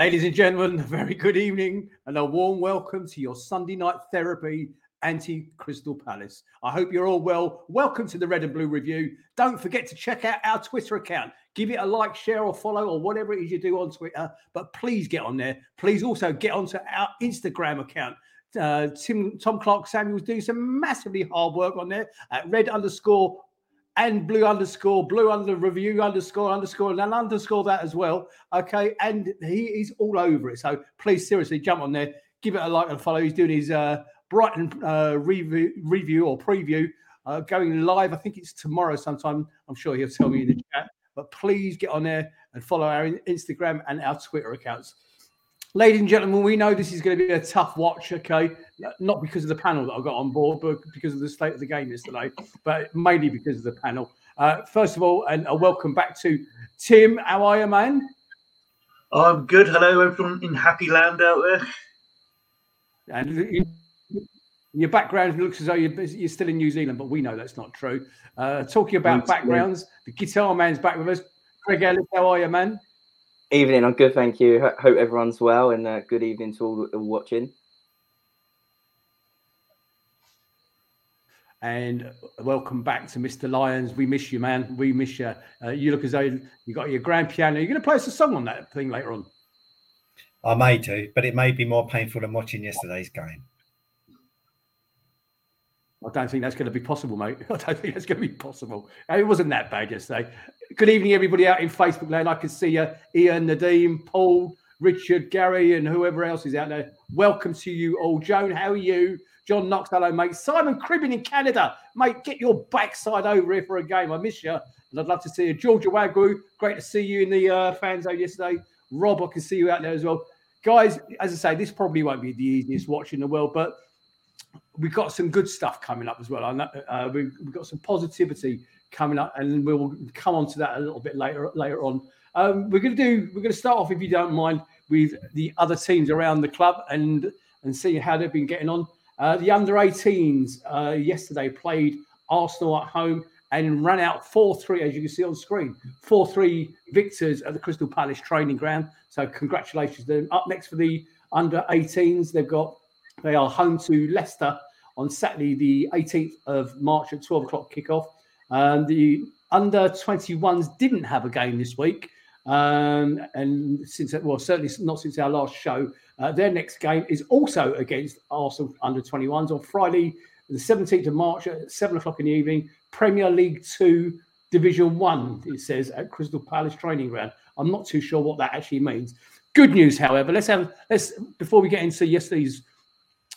Ladies and gentlemen, a very good evening and a warm welcome to your Sunday night therapy anti Crystal Palace. I hope you're all well. Welcome to the Red and Blue Review. Don't forget to check out our Twitter account. Give it a like, share, or follow, or whatever it is you do on Twitter. But please get on there. Please also get onto our Instagram account. Uh, Tim, Tom Clark Samuels doing some massively hard work on there at red underscore and blue underscore, blue under review underscore underscore, and underscore that as well. Okay. And he is all over it. So please, seriously, jump on there, give it a like and follow. He's doing his uh, Brighton uh, review, review or preview uh, going live. I think it's tomorrow sometime. I'm sure he'll tell me in the chat. But please get on there and follow our Instagram and our Twitter accounts. Ladies and gentlemen, we know this is going to be a tough watch, okay? Not because of the panel that I got on board, but because of the state of the game yesterday, but mainly because of the panel. Uh, first of all, and a welcome back to Tim. How are you, man? I'm good. Hello, everyone in happy land out there. And your background looks as though you're, you're, still in New Zealand, but we know that's not true. Uh, talking about backgrounds, the guitar man's back with us. Greg Ellis, how are you, man? Evening, I'm good, thank you. Hope everyone's well, and uh, good evening to all watching. And welcome back to Mr. Lyons. We miss you, man. We miss you. Uh, you look as though you got your grand piano. You're going to play us a song on that thing later on. I may do, but it may be more painful than watching yesterday's game. I don't think that's going to be possible, mate. I don't think that's going to be possible. It wasn't that bad yesterday. Good evening, everybody out in Facebook land. I can see you, Ian, Nadeem, Paul, Richard, Gary, and whoever else is out there. Welcome to you all. Joan, how are you? John Knox, hello, mate. Simon Cribbin in Canada. Mate, get your backside over here for a game. I miss you. And I'd love to see you. Georgia Wagru, great to see you in the uh, fan zone yesterday. Rob, I can see you out there as well. Guys, as I say, this probably won't be the easiest watch in the world, but we've got some good stuff coming up as well. I know, uh, we've, we've, got some positivity coming up, and we'll come on to that a little bit later later on. Um, we're going to do. We're going to start off, if you don't mind, with the other teams around the club and and see how they've been getting on. Uh, the under 18s uh, yesterday played Arsenal at home and ran out 4 3, as you can see on screen. 4 3 victors at the Crystal Palace training ground. So, congratulations to them. Up next for the under 18s, they've got they are home to Leicester on Saturday, the 18th of March at 12 o'clock kickoff. Um, the under 21s didn't have a game this week. Um, and since, well, certainly not since our last show, uh, their next game is also against Arsenal under 21s on Friday, the 17th of March at 7 o'clock in the evening. Premier League Two, Division One, it says at Crystal Palace Training Ground. I'm not too sure what that actually means. Good news, however. Let's have let's before we get into yesterday's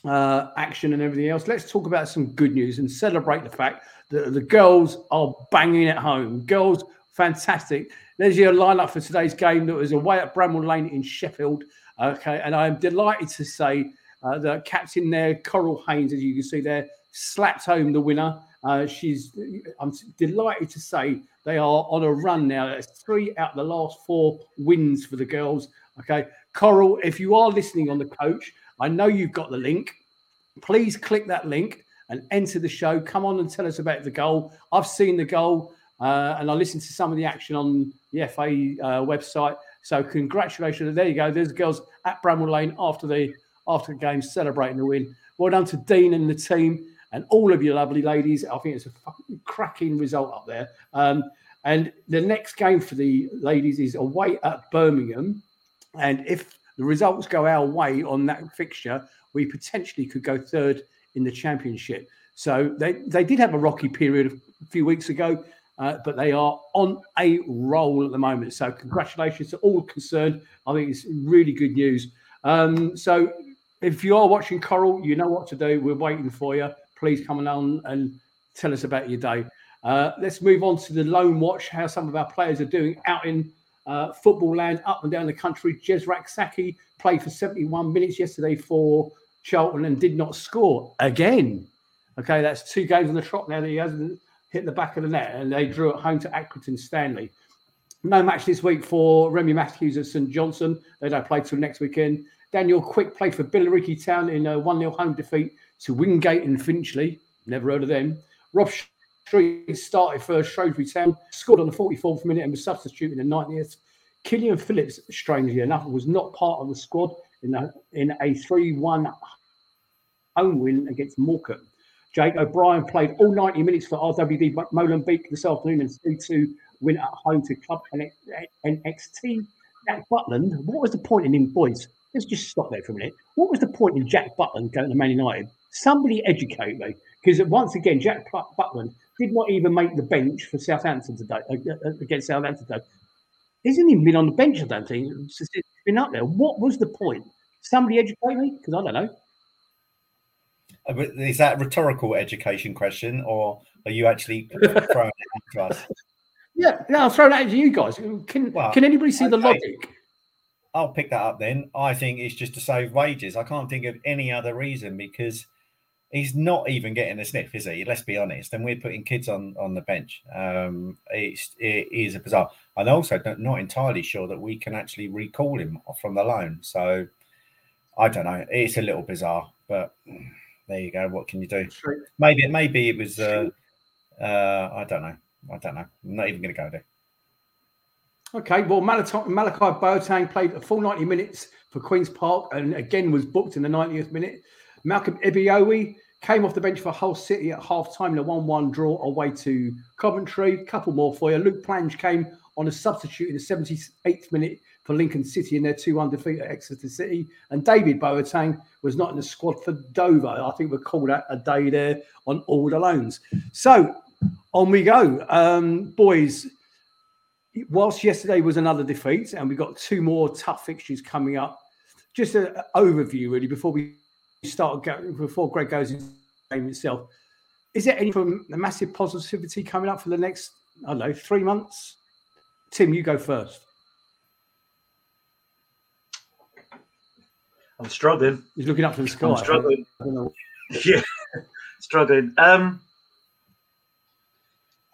uh, action and everything else. Let's talk about some good news and celebrate the fact that the girls are banging at home. Girls, fantastic. There's your lineup for today's game that was away at Bramall Lane in Sheffield. Okay, and I'm delighted to say uh, that captain there, Coral Haines, as you can see there, slapped home the winner. Uh, she's. I'm delighted to say they are on a run now. That's three out of the last four wins for the girls. Okay, Coral, if you are listening on the coach, I know you've got the link. Please click that link and enter the show. Come on and tell us about the goal. I've seen the goal uh, and I listened to some of the action on the FA uh, website. So congratulations. There you go. There's the girls at Bramall Lane after the after the game celebrating the win. Well done to Dean and the team and all of you lovely ladies. I think it's a cracking result up there. Um, and the next game for the ladies is away at Birmingham. And if the results go our way on that fixture, we potentially could go third in the championship. So they, they did have a rocky period a few weeks ago, uh, but they are on a roll at the moment. So congratulations to all concerned. I think it's really good news. Um, so if you are watching Coral, you know what to do. We're waiting for you. Please come along and tell us about your day. Uh, let's move on to the loan watch, how some of our players are doing out in uh, football land up and down the country. Jes Rak-Sakyi played for 71 minutes yesterday for Charlton and did not score again. Okay, that's two games on the trot now that he hasn't hit the back of the net, and they drew at home to Accrington Stanley. No match this week for Remi Matthews at St Johnstone. They don't play till next weekend. Daniel Quick played for Billericay Town in a 1 0 home defeat to Wingate and Finchley. Never heard of them. Rob Started for Shrewsbury Town, scored on the 44th minute and was substituted in the 90th. Killian Phillips, strangely enough, was not part of the squad in a, in a 3 1 home win against Morecambe. Jake O'Brien played all 90 minutes for RWD Molenbeek this afternoon and 3 2 win at home to Club NXT. Jack Butland, what was the point in him, boys? Let's just stop there for a minute. What was the point in Jack Butland going to Man United? Somebody educate me. Because once again, Jack Butland did not even make the bench for Southampton today, uh, uh, against Southampton today. Isn't even been on the bench, I don't think. He's been up there. What was the point? Somebody educate me? Because I don't know. Uh, is that a rhetorical education question, or are you actually throwing it to us? Yeah, no, I'll throw that to you guys. Can well, can anybody see okay. the logic? I'll pick that up then. I think it's just to save wages. I can't think of any other reason because he's not even getting a sniff, is he? Let's be honest. And we're putting kids on on the bench. Um, it's it is a bizarre. And also, not entirely sure that we can actually recall him from the loan. So I don't know. It's a little bizarre, but there you go. What can you do? Maybe it maybe it was. Uh, uh, I don't know. I don't know. I'm not even going to go there. Okay, well, Malachi, Malachi Boateng played a full 90 minutes for Queen's Park and again was booked in the 90th minute. Malcolm Ebiowei came off the bench for Hull City at half time in a 1 1 draw away to Coventry. Couple more for you. Luke Plange came on a substitute in the 78th minute for Lincoln City in their 2 1 defeat at Exeter City. And David Boateng was not in the squad for Dover. I think we called out a day there on all the loans. So on we go. Um, boys, whilst yesterday was another defeat, and we've got two more tough fixtures coming up, just an overview really before we start before Greg goes into the game itself. Is there any from the massive positivity coming up for the next, I don't know, three months? Tim, you go first. I'm struggling. He's looking up to the sky. I'm struggling. yeah, struggling. Um,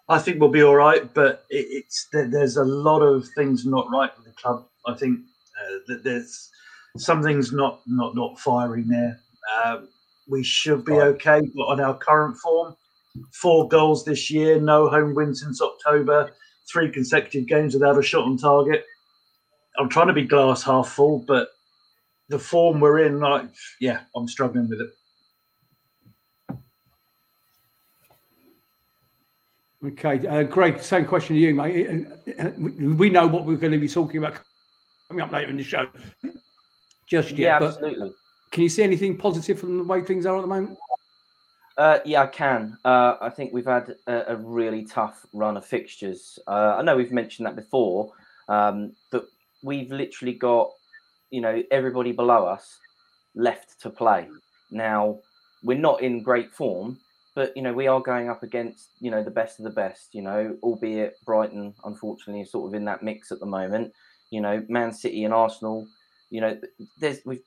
I think we'll be all right, but it, it's there's a lot of things not right with the club. I think uh, that there's something's not not not firing there. Um, we should be okay, but on our current form, four goals this year, no home win since October, three consecutive games without a shot on target. I'm trying to be glass half full, but the form we're in, like, yeah, I'm struggling with it. Okay, uh, Greg, same question to you, mate. Uh, uh, we know what we're going to be talking about coming up later in the show. Just yet, yeah, absolutely. Can you see anything positive from the way things are at the moment? Uh, yeah, I can. Uh, I think we've had a, a, really tough run of fixtures. Uh, I know we've mentioned that before, um, but we've literally got, you know, everybody below us left to play. Now, we're not in great form, but you know we are going up against you know the best of the best. You know, albeit Brighton unfortunately is sort of in that mix at the moment. You know, Man City and Arsenal. You know, there's we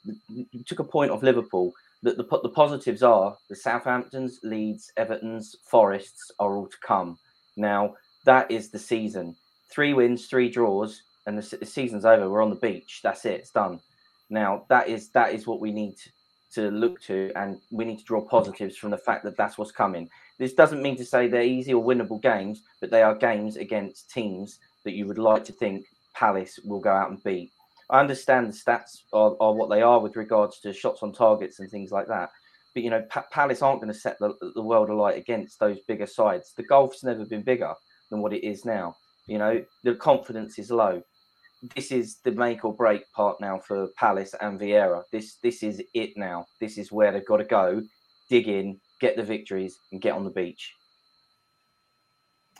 took a point off Liverpool. That the the positives are the Southamptons, Leeds, Everton's, Forests are all to come. Now that is the season. Three wins, three draws, and the, the season's over. We're on the beach. That's it. It's done. Now that is that is what we need to look to, and we need to draw positives from the fact that that's what's coming. This doesn't mean to say they're easy or winnable games, but they are games against teams that you would like to think Palace will go out and beat. I understand the stats are, are what they are with regards to shots on targets and things like that. But you know, pa- Palace aren't going to set the, the world alight against those bigger sides. The golf's never been bigger than what it is now. You know, the confidence is low this is the make or break part now for Palace and Vieira. This this is it now. This is where they've got to go, dig in, get the victories, and get on the beach.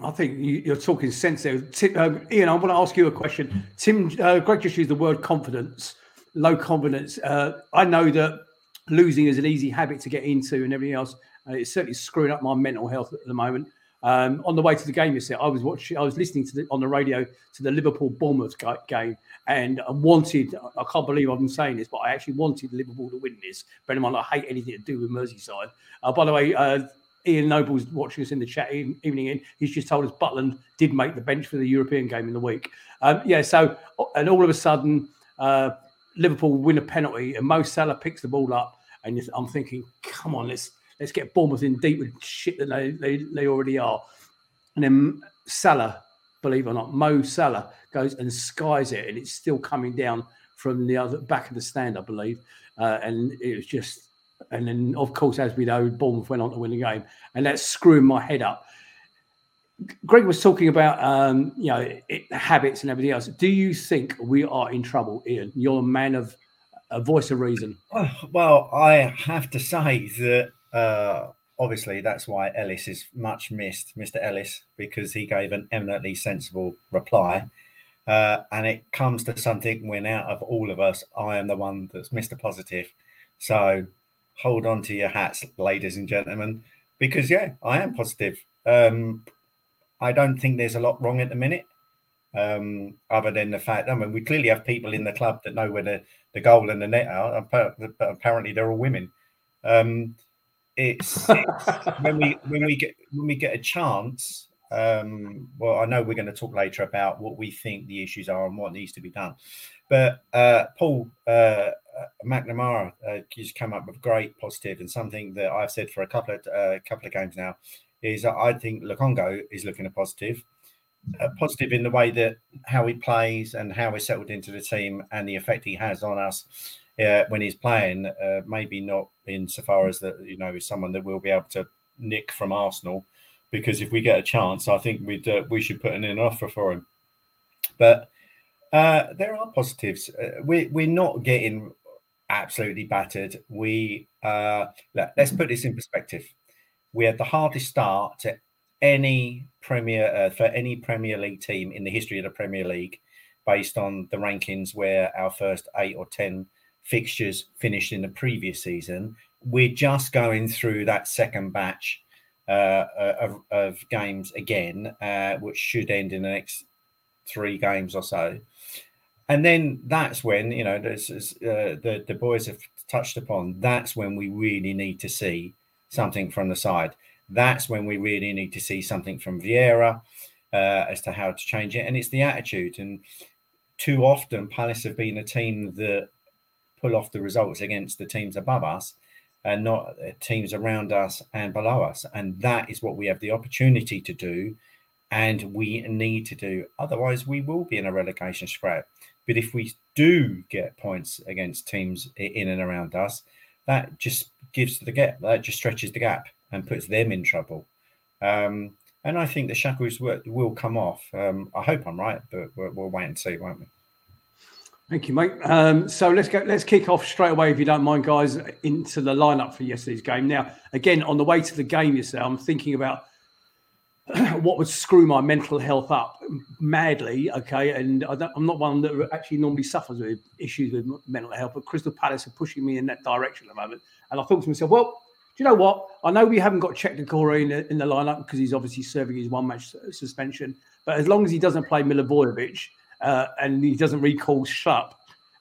I think you, are talking sense there, Tim, uh, Ian. I want to ask you a question. Tim, uh, Greg just used the word confidence, low confidence. Uh, I know that losing is an easy habit to get into, and everything else. Uh, it's certainly screwing up my mental health at the moment. Um, on the way to the game yesterday, I was watching, I was listening to the, on the radio to the Liverpool Bournemouth game, and I wanted, I can't believe I'm saying this, but I actually wanted Liverpool to win this. Bear in mind, I hate anything to do with Merseyside. Uh, by the way, uh, Ian Noble's watching us in the chat evening in. He's just told us Butland did make the bench for the European game in the week. Um, yeah, so, and all of a sudden, uh, Liverpool win a penalty, and Mo Salah picks the ball up, and I'm thinking, come on, let's let's get Bournemouth in deep with shit that they, they, they already are. And then Salah believe it or not. Mo Salah goes and skies it, and it's still coming down from the other back of the stand, I believe. Uh, and it was just, and then of course, as we know, Bournemouth went on to win the game, and that's screwing my head up. Greg was talking about, um, you know, it, habits and everything else. Do you think we are in trouble, Ian? You're a man of a voice of reason. Well, I have to say that uh, obviously that's why Ellis is much missed, Mr. Ellis, because he gave an eminently sensible reply. Uh, and it comes to something when out of all of us, I am the one that's Mr. Positive. So hold on to your hats, ladies and gentlemen, because yeah, I am positive. Um, I don't think there's a lot wrong at the minute, um, other than the fact. I mean, we clearly have people in the club that know where the, the goal and the net are, but apparently they're all women. Um, it's, it's when we when we get when we get a chance. Um, well, I know we're going to talk later about what we think the issues are and what needs to be done. But uh, Paul uh, McNamara uh, just come up with great positive and something that I've said for a couple of uh, couple of games now is that I think Lokonga is looking a positive. Positive in the way that how he plays and how he's settled into the team and the effect he has on us uh, when he's playing. Uh, maybe not insofar as that you know is someone that we'll be able to nick from Arsenal, because if we get a chance, I think we'd uh, we should put in an offer for him. But uh, there are positives. Uh, we we're not getting absolutely battered. We uh, let, let's put this in perspective. We had the hardest start to any Premier uh, for any Premier League team in the history of the Premier League, based on the rankings where our first eight or ten fixtures finished in the previous season. We're just going through that second batch uh, of, of, games again, uh, which should end in the next three games or so. And then that's when you know uh, the the boys have touched upon. That's when we really need to see something from the side. That's when we really need to see something from Vieira uh, as to how to change it. And it's the attitude. And too often, Palace have been a team that pull off the results against the teams above us and not teams around us and below us. And that is what we have the opportunity to do and we need to do. Otherwise, we will be in a relegation scrap. But if we do get points against teams in and around us, that just gives the gap, that just stretches the gap and puts them in trouble. Um, and I think the shackles will, come off. Um, I hope I'm right, but we'll, we'll wait and see, won't we? Thank you, mate. Um, so let's go. Let's kick off straight away, if you don't mind, guys, into the lineup for yesterday's game. Now, again, on the way to the game, you say, I'm thinking about what would screw my mental health up madly. Okay, and I am not one that actually normally suffers with issues with mental health, but Crystal Palace are pushing me in that direction at the moment. And I thought to myself, well, do you know what? I know we haven't got Cheick Doucouré in the, in the lineup because he's obviously serving his one match suspension. But as long as he doesn't play Milivojevic, uh, and he doesn't recall Schlupp.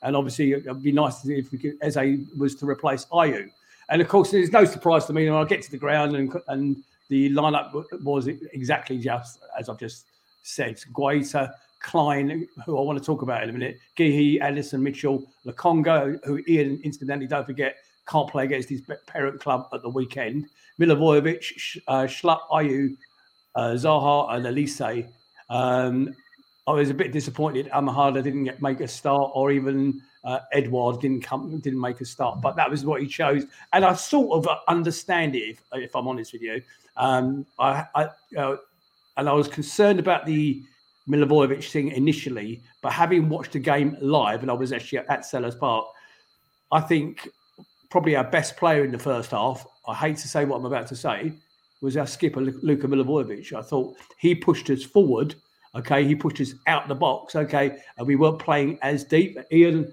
And obviously, it'd be nice if we could, Eze was to replace Ayew. And of course, there's no surprise to me when I get to the ground and and the lineup was exactly just as I've just said. Guaita, Clyne, who I want to talk about in a minute, Guéhi, Andersen, Mitchell, Lokonga, who Ian, incidentally, don't forget, can't play against his parent club at the weekend, Milivojevic, uh, Schlupp, Ayew, uh, Zaha, and Olise. Um, I was a bit disappointed. Ahamada didn't get, make a start, or even uh, Edouard didn't come, didn't make a start. But that was what he chose, and I sort of understand it. If, if I'm honest with you, um, I, I uh, and I was concerned about the Milivojevic thing initially, but having watched the game live, and I was actually at Selhurst Park, I think probably our best player in the first half. I hate to say what I'm about to say, was our skipper Luka Milivojevic. I thought he pushed us forward Okay, he pushed us out the box. Okay, and we weren't playing as deep. Ian,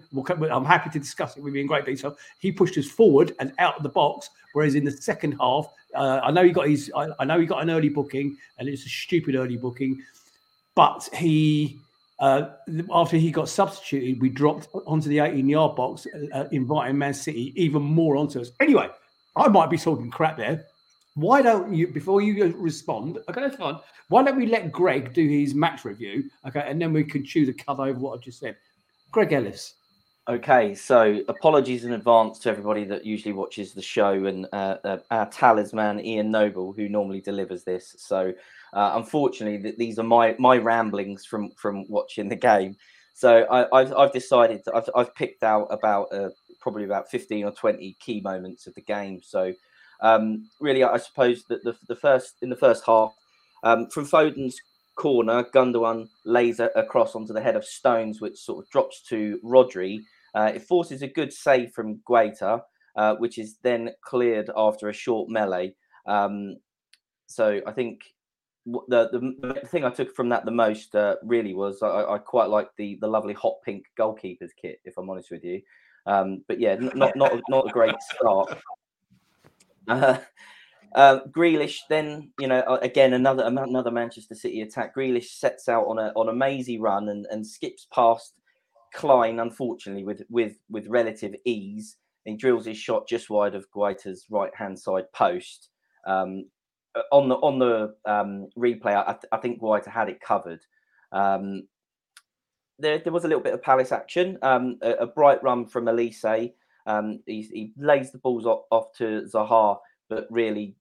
I'm happy to discuss it with you in great detail. He pushed us forward and out of the box, whereas in the second half, uh, I know he got his. I, I, know he got an early booking, and it's a stupid early booking, but he. Uh, after he got substituted, we dropped onto the 18 yard box, uh, inviting Man City even more onto us. Anyway, I might be talking crap there why don't you, before you respond, okay, that's fine. Why don't we let Greg do his match review, okay, and then we can chew the cud over what I've just said. Greg Ellis. Okay, so apologies in advance to everybody that usually watches the show and uh, uh, our talisman Ian Noble, who normally delivers this. So Uh, unfortunately, that these are my my ramblings from from watching the game. So I, have I've decided I've I've picked out about uh, probably about fifteen or twenty key moments of the game. So um, really, I suppose that the, the first in the first half, um, from Foden's corner, Gundogan lays a, across onto the head of Stones, which sort of drops to Rodri. Uh, it forces a good save from Guaita, uh, which is then cleared after a short melee. Um, so I think the, the, the thing I took from that the most uh, really was I, I quite like the the lovely hot pink goalkeeper's kit, if I'm honest with you. Um, but yeah, not not not a great start. Uh, uh, Grealish then, you know, again another another Manchester City attack. Grealish sets out on a on a mazy run and, and skips past Clyne, unfortunately, with with with relative ease. He drills his shot just wide of Guaita's right hand side post. Um, uh, on the on the um, replay, I, I, think Guaita had it covered. Um, there, there was a little bit of Palace action. Um, a, a, bright run from Olise. Um, he, he, lays the balls off, off to Zaha, but really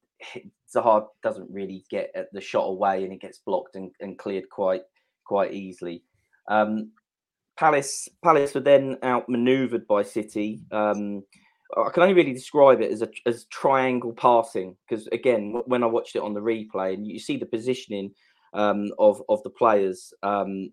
Zaha doesn't really get the shot away, and it gets blocked and, and cleared quite quite easily. Um, Palace Palace were then outmaneuvered by City. Um, I can only really describe it as a as triangle passing because again, when I watched it on the replay and you see the positioning um, of of the players, um,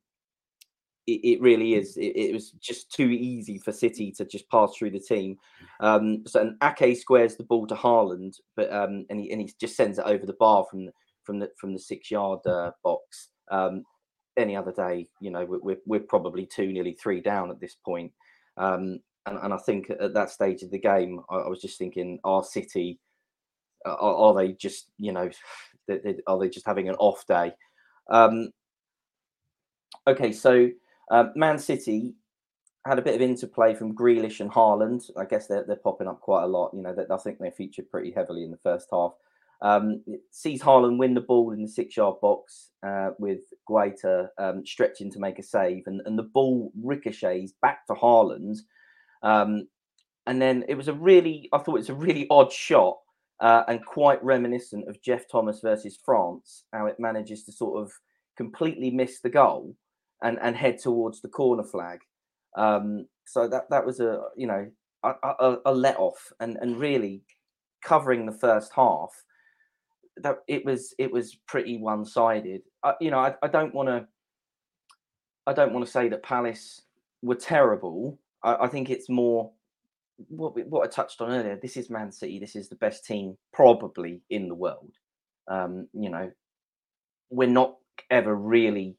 it, it, really is. It, it, was just too easy for City to just pass through the team. Um, so and Ake squares the ball to Haaland, but um, and he and he just sends it over the bar from from the from the six yard uh, box. Um, any other day, you know, we're, we're probably two, nearly three down at this point. Um, and, and I think at that stage of the game, I, I was just thinking, our City, are, are, they just, you know, they, they, are they just having an off day? Um, okay, so uh, Man City had a bit of interplay from Grealish and Haaland. I guess they're, they're popping up quite a lot. You know, that I think they featured pretty heavily in the first half. Um, sees Haaland win the ball in the six-yard box uh, with Guaita um, stretching to make a save, and, and the ball ricochets back to Haaland. Um, and then it was a really, I thought it was a really odd shot uh, and quite reminiscent of Geoff Thomas versus France, how it manages to sort of completely miss the goal and, and head towards the corner flag. Um, so that that was a you know a, a, a let off and and really covering the first half that it was it was pretty one sided. you know, I, I don't want to I don't want to say that Palace were terrible. I, I, think it's more what what I touched on earlier. This is Man City. This is the best team probably in the world. Um, you know, we're not ever really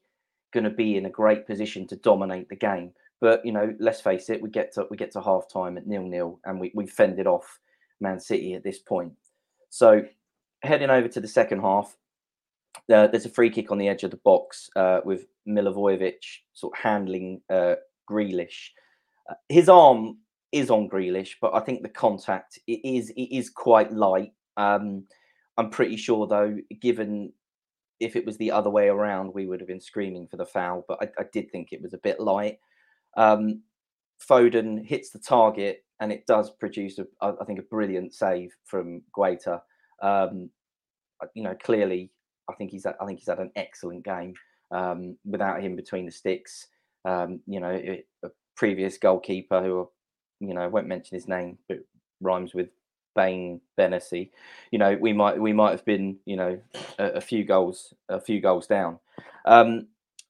going to be in a great position to dominate the game. But you know, let's face it, we get to we get to half time at nil nil, and we we fended off Man City at this point. So heading over to the second half, uh, there's a free kick on the edge of the box uh, with Milivojevic sort of handling uh, Grealish. Uh, his arm is on Grealish, but I think the contact it is it is quite light. Um, I'm pretty sure though, given if it was the other way around, we would have been screaming for the foul. But I, I did think it was a bit light. Um, Foden hits the target, and it does produce a, I think a brilliant save from Guaita. Um, you know, clearly, I think he's I think he's had an excellent game um, without him between the sticks. Um, you know, a previous goalkeeper who, you know, I won't mention his name, but rhymes with Bain Benassi. You know, we might we might have been, you know, a, a few goals a few goals down. Um,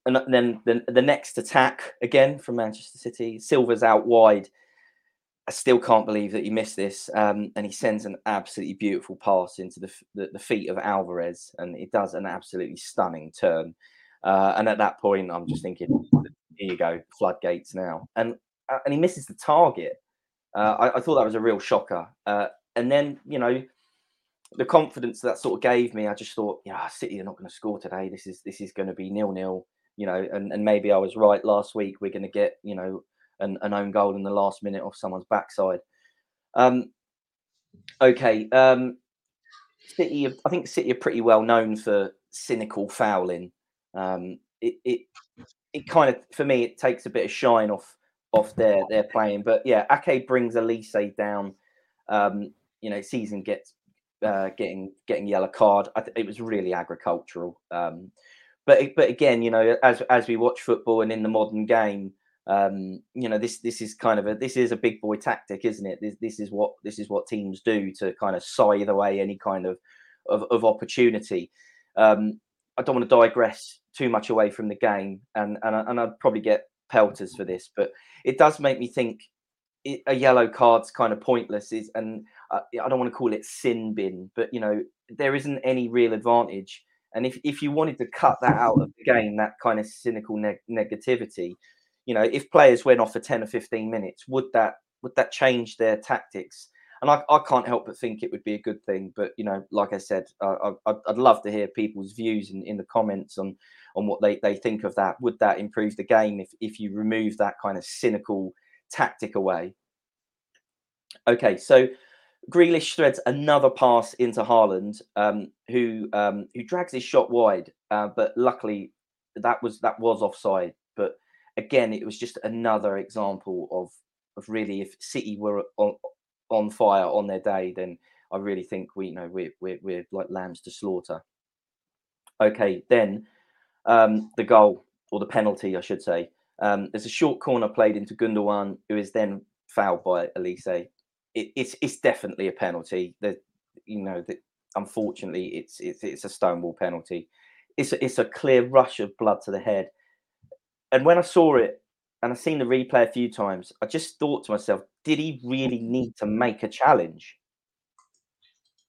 and then the, the next attack again from Manchester City, Silva's out wide I still can't believe that he missed this. Um, and he sends an absolutely beautiful pass into the, the, the, feet of Alvarez, and it does an absolutely stunning turn. Uh, and at that point, I'm just thinking, here you go, floodgates now. And uh, and he misses the target. Uh, I, I, thought that was a real shocker. Uh, and then, you know, the confidence that sort of gave me, I just thought, yeah, City are not going to score today. This is this is going to be nil nil. You know, and, and maybe I was right last week. We're going to get, you know, an, an own goal in the last minute off someone's backside. Um, okay, um, City. I think City are pretty well known for cynical fouling. Um, it, it it kind of for me it takes a bit of shine off off their their playing. But yeah, Ake brings Olise down. Um, you know, season gets uh, getting getting yellow card. Th- it was really agricultural. Um, but but again, you know, as as we watch football and in the modern game, um, you know, this this is kind of a this is a big boy tactic, isn't it? This this is what this is what teams do to kind of scythe away any kind of of, of opportunity. Um, I don't want to digress too much away from the game, and and and I'd probably get pelters for this, but it does make me think it, a yellow card's kind of pointless. Is and uh, I don't want to call it sin bin, but you know there isn't any real advantage. And if, if you wanted to cut that out of the game, that kind of cynical neg- negativity, you know, if players went off for ten or fifteen minutes, would that would that change their tactics? And I, I can't help but think it would be a good thing. But you know, like I said, uh, I, would love to hear people's views in, in the comments on on what they, they think of that. Would that improve the game if if you remove that kind of cynical tactic away? Okay, so Grealish threads another pass into Haaland, um, who um, who drags his shot wide, uh, but luckily that was that was offside. But again, it was just another example of of really if City were on on fire on their day, then I really think we you know we're we're, we're like lambs to slaughter. Okay, then um, the goal or the penalty, I should say. Um, there's a short corner played into Gundogan, who is then fouled by Elise. it, it's it's definitely a penalty. That you know that unfortunately it's it's it's a stonewall penalty. It's a, it's a clear rush of blood to the head. And when I saw it, and I've seen the replay a few times, I just thought to myself, did he really need to make a challenge?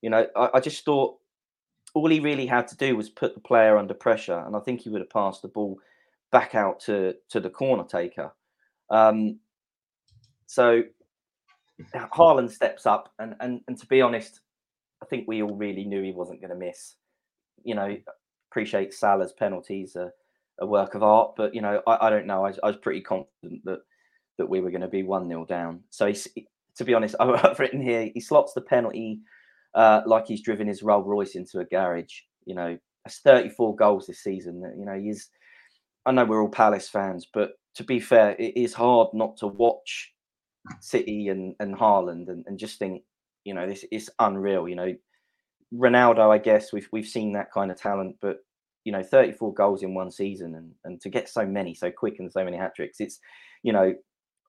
You know, I, I just thought all he really had to do was put the player under pressure, and I think he would have passed the ball back out to to the corner taker. Um, so Haaland steps up, and and and to be honest, I think we all really knew he wasn't going to miss. You know, appreciate Salah's penalties a, a work of art, but you know, I, I don't know. I, I, was pretty confident that that we were going to be one 0 down. So to be honest, I've written here he slots the penalty uh, like he's driven his Rolls Royce into a garage. You know, that's 34 goals this season. You know, he's. I know we're all Palace fans, but to be fair, it is hard not to watch City and and Haaland and, and just think, you know, this is unreal. You know, Ronaldo, I guess we've we've seen that kind of talent, but you know, 34 goals in one season and and to get so many so quick and so many hat tricks, it's you know,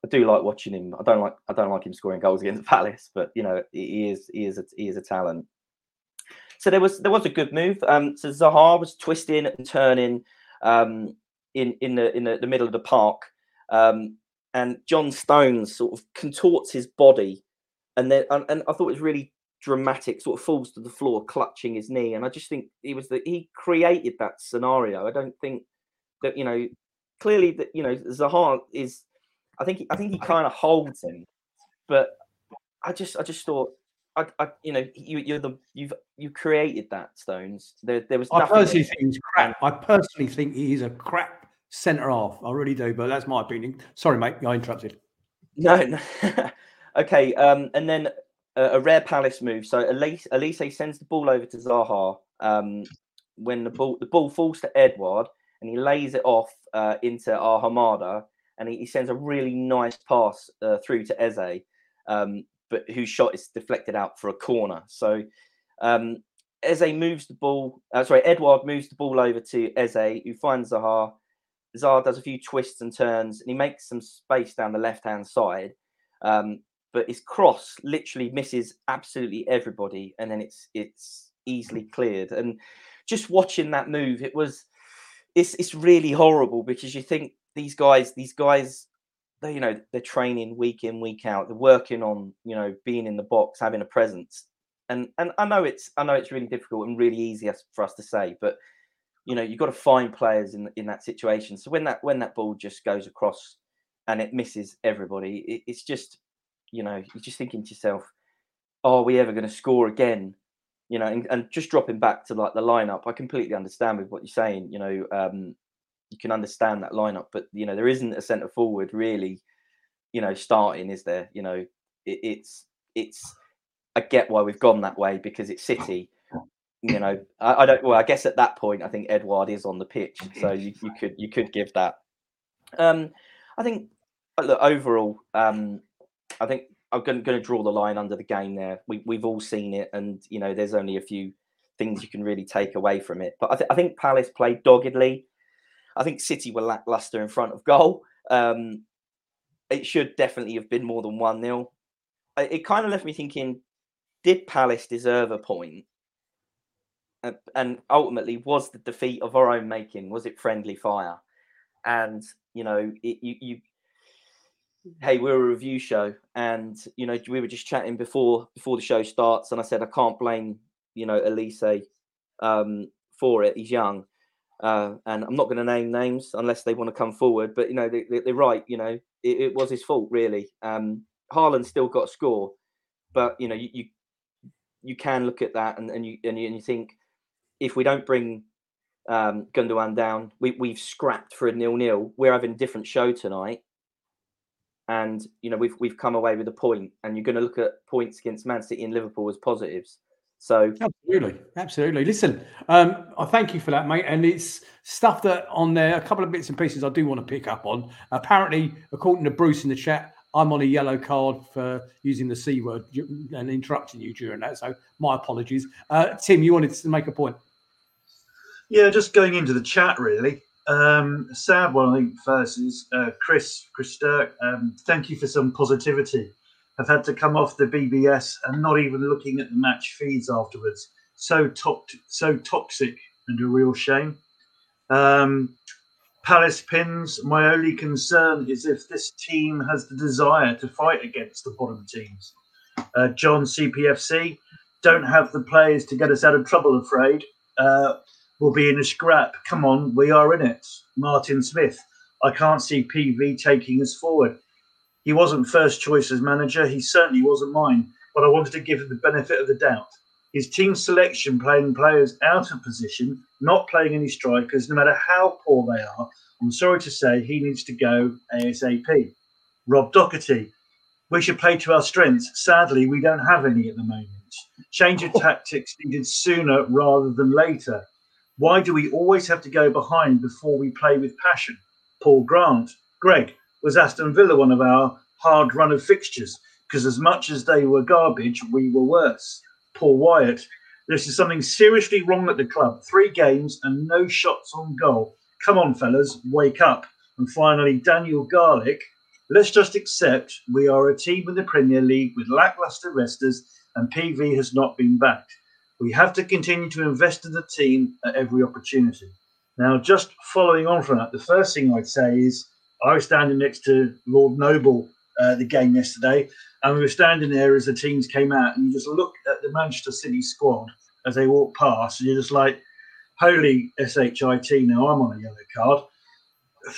I do like watching him. I don't like I don't like him scoring goals against Palace, but you know, he is he is a, he is a talent. So there was there was a good move. Um, so Zaha was twisting and turning um, in in the in the, the middle of the park. Um, and John Stones sort of contorts his body, and then and, and I thought it was really dramatic. Sort of falls to the floor, clutching his knee, and I just think he was that he created that scenario. I don't think that you know clearly that you know Zaha is. I think I think he kind of holds him, but I just I just thought I, I, you know, you, you're the you've you created that Stones. There, there was. I personally think he's crap. I personally think he's a crap centre half. I really do, but that's my opinion. Sorry, mate, I interrupted. No, no. okay, um, and then a, a, rare Palace move. So Elise, Olise sends the ball over to Zaha um, when the ball the ball falls to Edouard, and he lays it off uh, into Ahamada, and he, he, sends a really nice pass uh, through to Eze, um, but whose shot is deflected out for a corner. So. Um, Eze moves the ball. Uh, sorry, Edouard moves the ball over to Eze, who finds Zaha, Zaha does a few twists and turns, and he makes some space down the left hand side. Um, but his cross literally misses absolutely everybody, and then it's it's easily cleared. And just watching that move, it was it's it's really horrible because you think these guys, these guys, they you know they're training week in week out, they're working on you know being in the box, having a presence. And and I know it's I know it's really difficult and really easy for us to say, but you know, you've got to find players in in that situation. So when that when that ball just goes across and it misses everybody, it, it's just, you know, you're just thinking to yourself, are we ever going to score again? You know, and, and, just dropping back to like the lineup, I completely understand with what you're saying. You know, um, you can understand that lineup, but you know, there isn't a centre forward really, you know, starting, is there? You know, it, it's it's I get why we've gone that way because it's City you know, I, I, don't. Well, I guess at that point, I think Edouard is on the pitch, so you, you could you could give that. Um, I think look overall, um, I think I'm going, to draw the line under the game there. We, we've all seen it, and you know, there's only a few things you can really take away from it. But I, th- I think Palace played doggedly. I think City were lackluster in front of goal. Um, it should definitely have been more than 1 0. It kind of left me thinking did Palace deserve a point? And ultimately, was the defeat of our own making? Was it friendly fire? And, you know, it, you, you hey we're a review show and you know we were just chatting before before the show starts and i said i can't blame you know Elise um, for it he's young uh, and i'm not going to name names unless they want to come forward but you know they, are right you know it, it, was his fault really um Haaland still got a score but you know you, you you can look at that and, and you and you, and you think if we don't bring um, Gundogan down, we, we've scrapped for a nil nil. We're having a different show tonight and you know we've we've come away with a point. point, and you're going to look at points against Man City and Liverpool as positives. So absolutely, absolutely. Listen, um, I thank you for that, mate. And it's stuff that on there, a couple of bits and pieces I do want to pick up on. Apparently, according to Bruce in the chat, I'm on a yellow card for using the c word and interrupting you during that. So my apologies. Uh, Tim, you wanted to make a point. Yeah, just going into the chat really. Um, sad one, I think, first is uh, Chris, Chris Sturck. Um, thank you for some positivity. I've had to come off the BBS and not even looking at the match feeds afterwards. So to- so toxic and a real shame. Um, Palace pins. My only concern is if this team has the desire to fight against the bottom teams. Uh, John CPFC don't have the players to get us out of trouble. Afraid. Uh, will be in a scrap. Come on, we are in it. Martin Smith. I can't see PV taking us forward. He wasn't first choice as manager. He certainly wasn't mine, but I wanted to give him the benefit of the doubt. His team selection, playing players out of position, not playing any strikers, no matter how poor they are, I'm sorry to say he needs to go ASAP. Rob Docherty. We should play to our strengths. Sadly, we don't have any at the moment. Change of tactics needed sooner rather than later. Why do we always have to go behind before we play with passion? Paul Grant. Greg, was Aston Villa one of our hard run of fixtures? Because as much as they were garbage, we were worse. Paul Wyatt. This is something seriously wrong at the club. Three games and no shots on goal. Come on, fellas, wake up. And finally, Daniel Garlick. Let's just accept we are a team in the Premier League with lackluster resters and PV has not been backed. We have to continue to invest in the team at every opportunity. Now, just following on from that, the first thing I'd say is I was standing next to Lord Noble uh, the game yesterday, and we were standing there as the teams came out, and you just look at the Manchester City squad as they walk past, and you're just like, holy shit! Now I'm on a yellow card.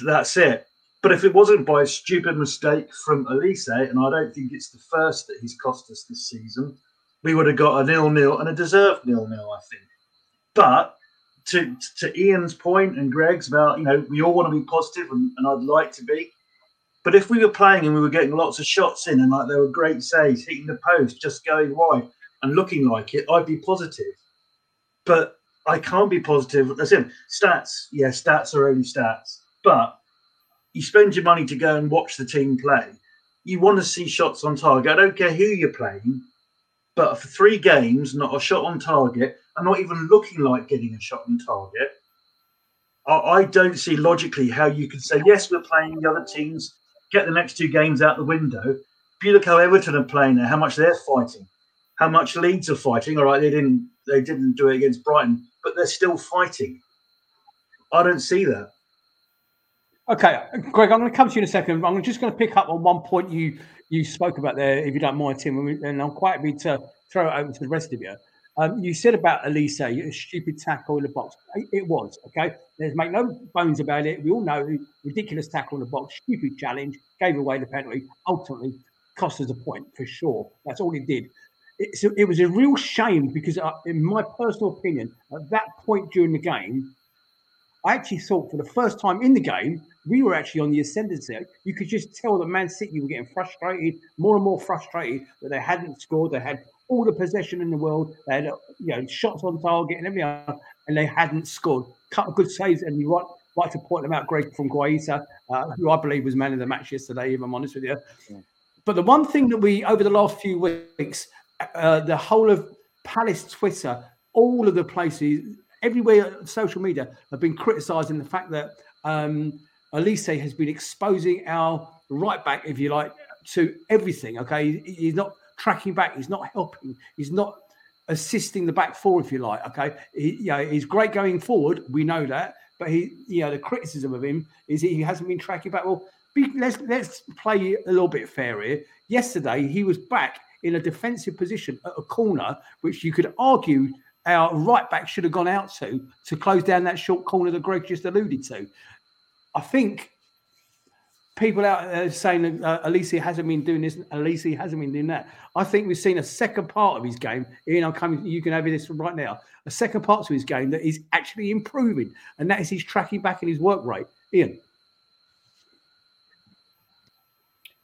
That's it. But if it wasn't by a stupid mistake from Elise, and I don't think it's the first that he's cost us this season, we would have got a nil nil and a deserved nil nil, I think. But to to Ian's point and Greg's about you know we all want to be positive and, and I'd like to be, but if we were playing and we were getting lots of shots in and like there were great saves, hitting the post, just going wide and looking like it, I'd be positive. But I can't be positive. That's in stats. Yeah, stats are only stats. But you spend your money to go and watch the team play. You want to see shots on target. I don't care who you're playing but for three games, not a shot on target, and not even looking like getting a shot on target, I, don't see logically how you could say, yes, we're playing the other teams, get the next two games out the window. If you look how Everton are playing now, how much they're fighting, how much Leeds are fighting. All right, they didn't they didn't do it against Brighton, but they're still fighting. I don't see that. Okay, Greg, I'm going to come to you in a second. I'm just going to pick up on one point you you spoke about there, if you don't mind, Tim, and I'm quite happy to throw it over to the rest of you. Um, you said about Olise, a stupid tackle in the box. It was, okay? There's make no bones about it. We all know ridiculous tackle in the box, stupid challenge, gave away the penalty, ultimately cost us a point for sure. That's all it did. It, it was a real shame because, uh, in my personal opinion, at that point during the game, I actually thought for the first time in the game, we were actually on the ascendancy. You could just tell that Man City were getting frustrated, more and more frustrated that they hadn't scored. They had all the possession in the world. They had you know shots on target and everything, else, and they hadn't scored. Couple of good saves, and you right like to point them out, Greg from Guaita, uh, who I believe was man of the match yesterday. If I'm honest with you. Yeah. But the one thing that we over the last few weeks, uh, the whole of Palace Twitter, all of the places, everywhere, social media have been criticising the fact that um, Olise has been exposing our right back, if you like, to everything. Okay, he's not tracking back, he's not helping, he's not assisting the back four, if you like. Okay, he, you know, he's great going forward. We know that, but he, you know, the criticism of him is he hasn't been tracking back. Well, be, let's let's play a little bit fair here. Yesterday, he was back in a defensive position at a corner, which you could argue our right back should have gone out to to close down that short corner that Greg just alluded to. I think people out there saying that uh, hasn't been doing this, Olise hasn't been doing that. I think we've seen a second part of his game. Ian, I'm coming. You can have this right now. A second part to his game that is actually improving, and that is his tracking back and his work rate. Ian.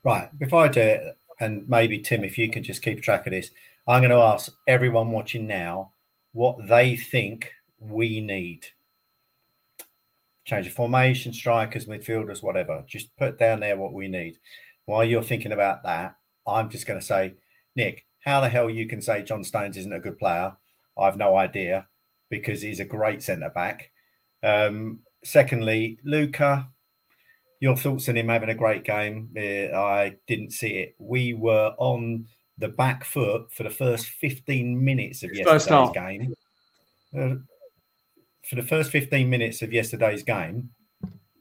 Right. Before I do it, and maybe Tim, if you can just keep track of this, I'm going to ask everyone watching now what they think we need change of formation, strikers, midfielders, whatever. Just put down there what we need. While you're thinking about that, I'm just going to say, Nick, how the hell you can say John Stones isn't a good player? I've no idea because he's a great centre back. Um, secondly, Luca, your thoughts on him having a great game? Uh, I didn't see it. We were on the back foot for the first 15 minutes of yesterday's game. Uh, for the first 15 minutes of yesterday's game,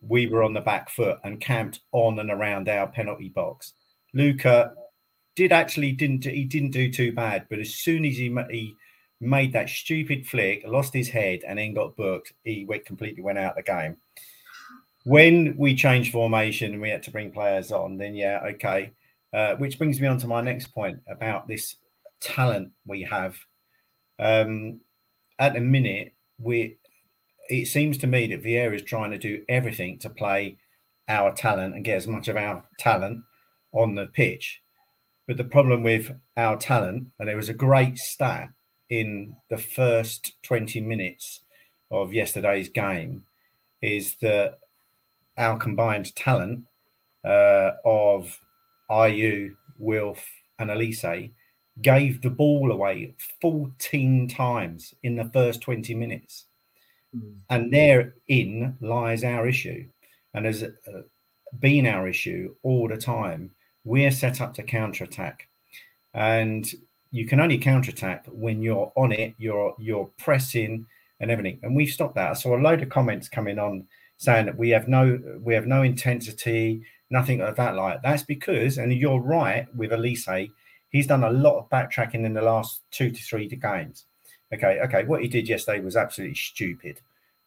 we were on the back foot and camped on and around our penalty box. Luca did actually didn't he didn't do too bad, but as soon as he he made that stupid flick, lost his head, and then got booked, he went completely went out of the game. When we changed formation and we had to bring players on, then yeah, okay. Uh, which brings me on to my next point about this talent we have. Um, at the minute, we it seems to me that Vieira is trying to do everything to play our talent and get as much of our talent on the pitch. But the problem with our talent, and there was a great stat in the first 20 minutes of yesterday's game, is that our combined talent uh, of Ayew, Wilf, and Olise gave the ball away 14 times in the first 20 minutes. Mm. And therein lies our issue. And has uh, been our issue all the time. We're set up to counterattack. And you can only counterattack when you're on it, you're you're pressing and everything. And we've stopped that. I saw a load of comments coming on saying that we have no we have no intensity, nothing of that like. That's because, and you're right with Olise, he's done a lot of backtracking in the last two to three games. Okay, okay. What he did yesterday was absolutely stupid.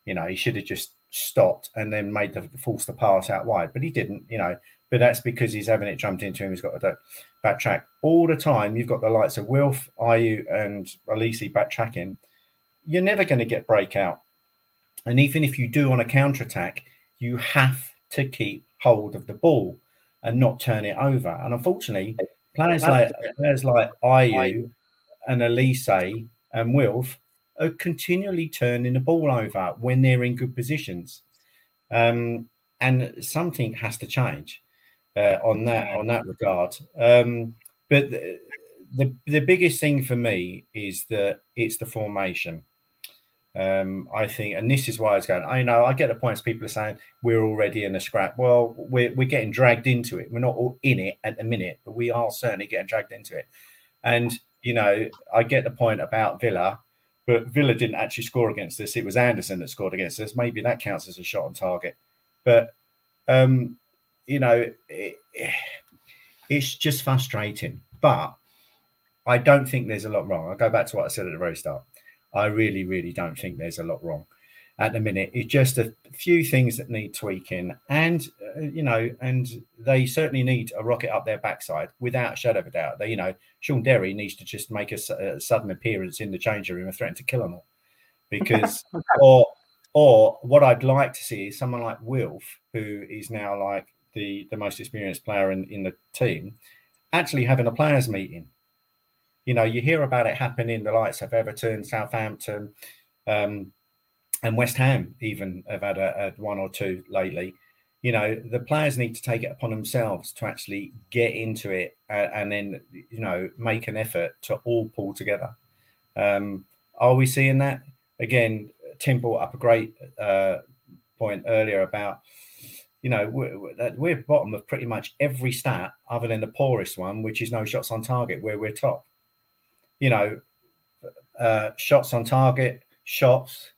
You know, he should have just stopped and then made the force the pass out wide, but he didn't. You know, but that's because he's having it jumped into him. He's got to backtrack all the time. You've got the likes of Wilf, Ayew, and Olise backtracking. You're never going to get breakout. And even if you do on a counter attack, you have to keep hold of the ball and not turn it over. And unfortunately, players like players like Ayew and Olise and Wilf are continually turning the ball over when they're in good positions. Um, and something has to change uh, on that on that regard. Um, but the, the, the biggest thing for me is that it's the formation. Um, I think, and this is why I was going. I know I get the points. People are saying we're already in a scrap. Well, we're we're getting dragged into it. We're not all in it at the minute, but we are certainly getting dragged into it. And you know, I get the point about Villa, but Villa didn't actually score against us. It was Andersen that scored against us. Maybe that counts as a shot on target. But, um, you know, it, it's just frustrating. But I don't think there's a lot wrong. I'll go back to what I said at the very start. I really, really don't think there's a lot wrong at the minute. It's just a few things that need tweaking, and uh, you know, and they certainly need a rocket up their backside without a shadow of a doubt. They, you know, Shaun Derry needs to just make a, a sudden appearance in the change room and threaten to kill them all, because or or what I'd like to see is someone like Wilf, who is now like the the most experienced player in in the team, actually having a players meeting. You know, you hear about it happening. The likes of Everton, Southampton. Um, and West Ham even have had a, a one or two lately. you know the players need to take it upon themselves to actually get into it and, and then you know make an effort to all pull together um, are we seeing that again tim brought up a great uh, point earlier about you know we're, we're bottom of pretty much every stat other than the poorest one which is no shots on target where we're top you know uh, shots on target shots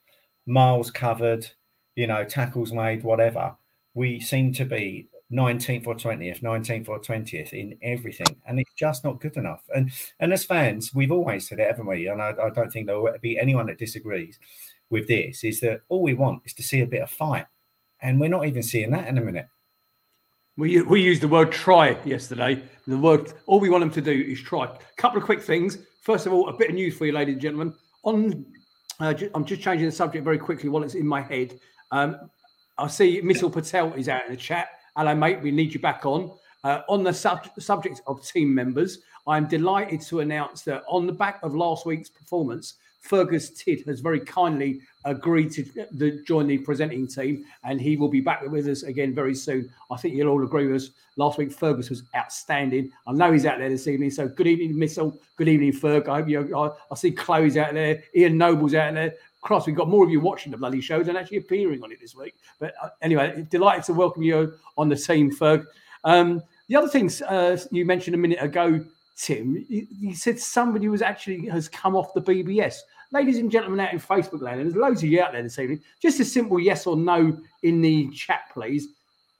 miles covered you know tackles made whatever we seem to be 19th or 20th, 19th or 20th in everything, and it's just not good enough. And and as fans, we've always said it, haven't we? And I, I don't think there will be anyone that disagrees with this. Is that all we want is to see a bit of fight, and we're not even seeing that in a minute. We, we used the word try yesterday. The word all we want them to do is try. A couple of quick things. First of all, a bit of news for you, ladies and gentlemen. On, uh, I'm just changing the subject very quickly while it's in my head. Um, I see Missile Patel is out in the chat. Hello, mate. We need you back on. Uh, on the sub- subject of team members, I'm delighted to announce that on the back of last week's performance, Fergus Tidd has very kindly agreed to the, join the presenting team, and he will be back with us again very soon. I think you'll all agree with us. Last week, Fergus was outstanding. I know he's out there this evening. So good evening, Missile. Good evening, Ferg. I hope you. I, I see Chloe's out there. Ian Noble's out there. Cross, we've got more of you watching the bloody show than actually appearing on it this week. But uh, anyway, delighted to welcome you on the team, Ferg. Um, the other things uh, you mentioned a minute ago, Tim, you, said somebody was actually has come off the BBS. Ladies and gentlemen out in Facebook land, and there's loads of you out there this evening. Just a simple yes or no in the chat, please.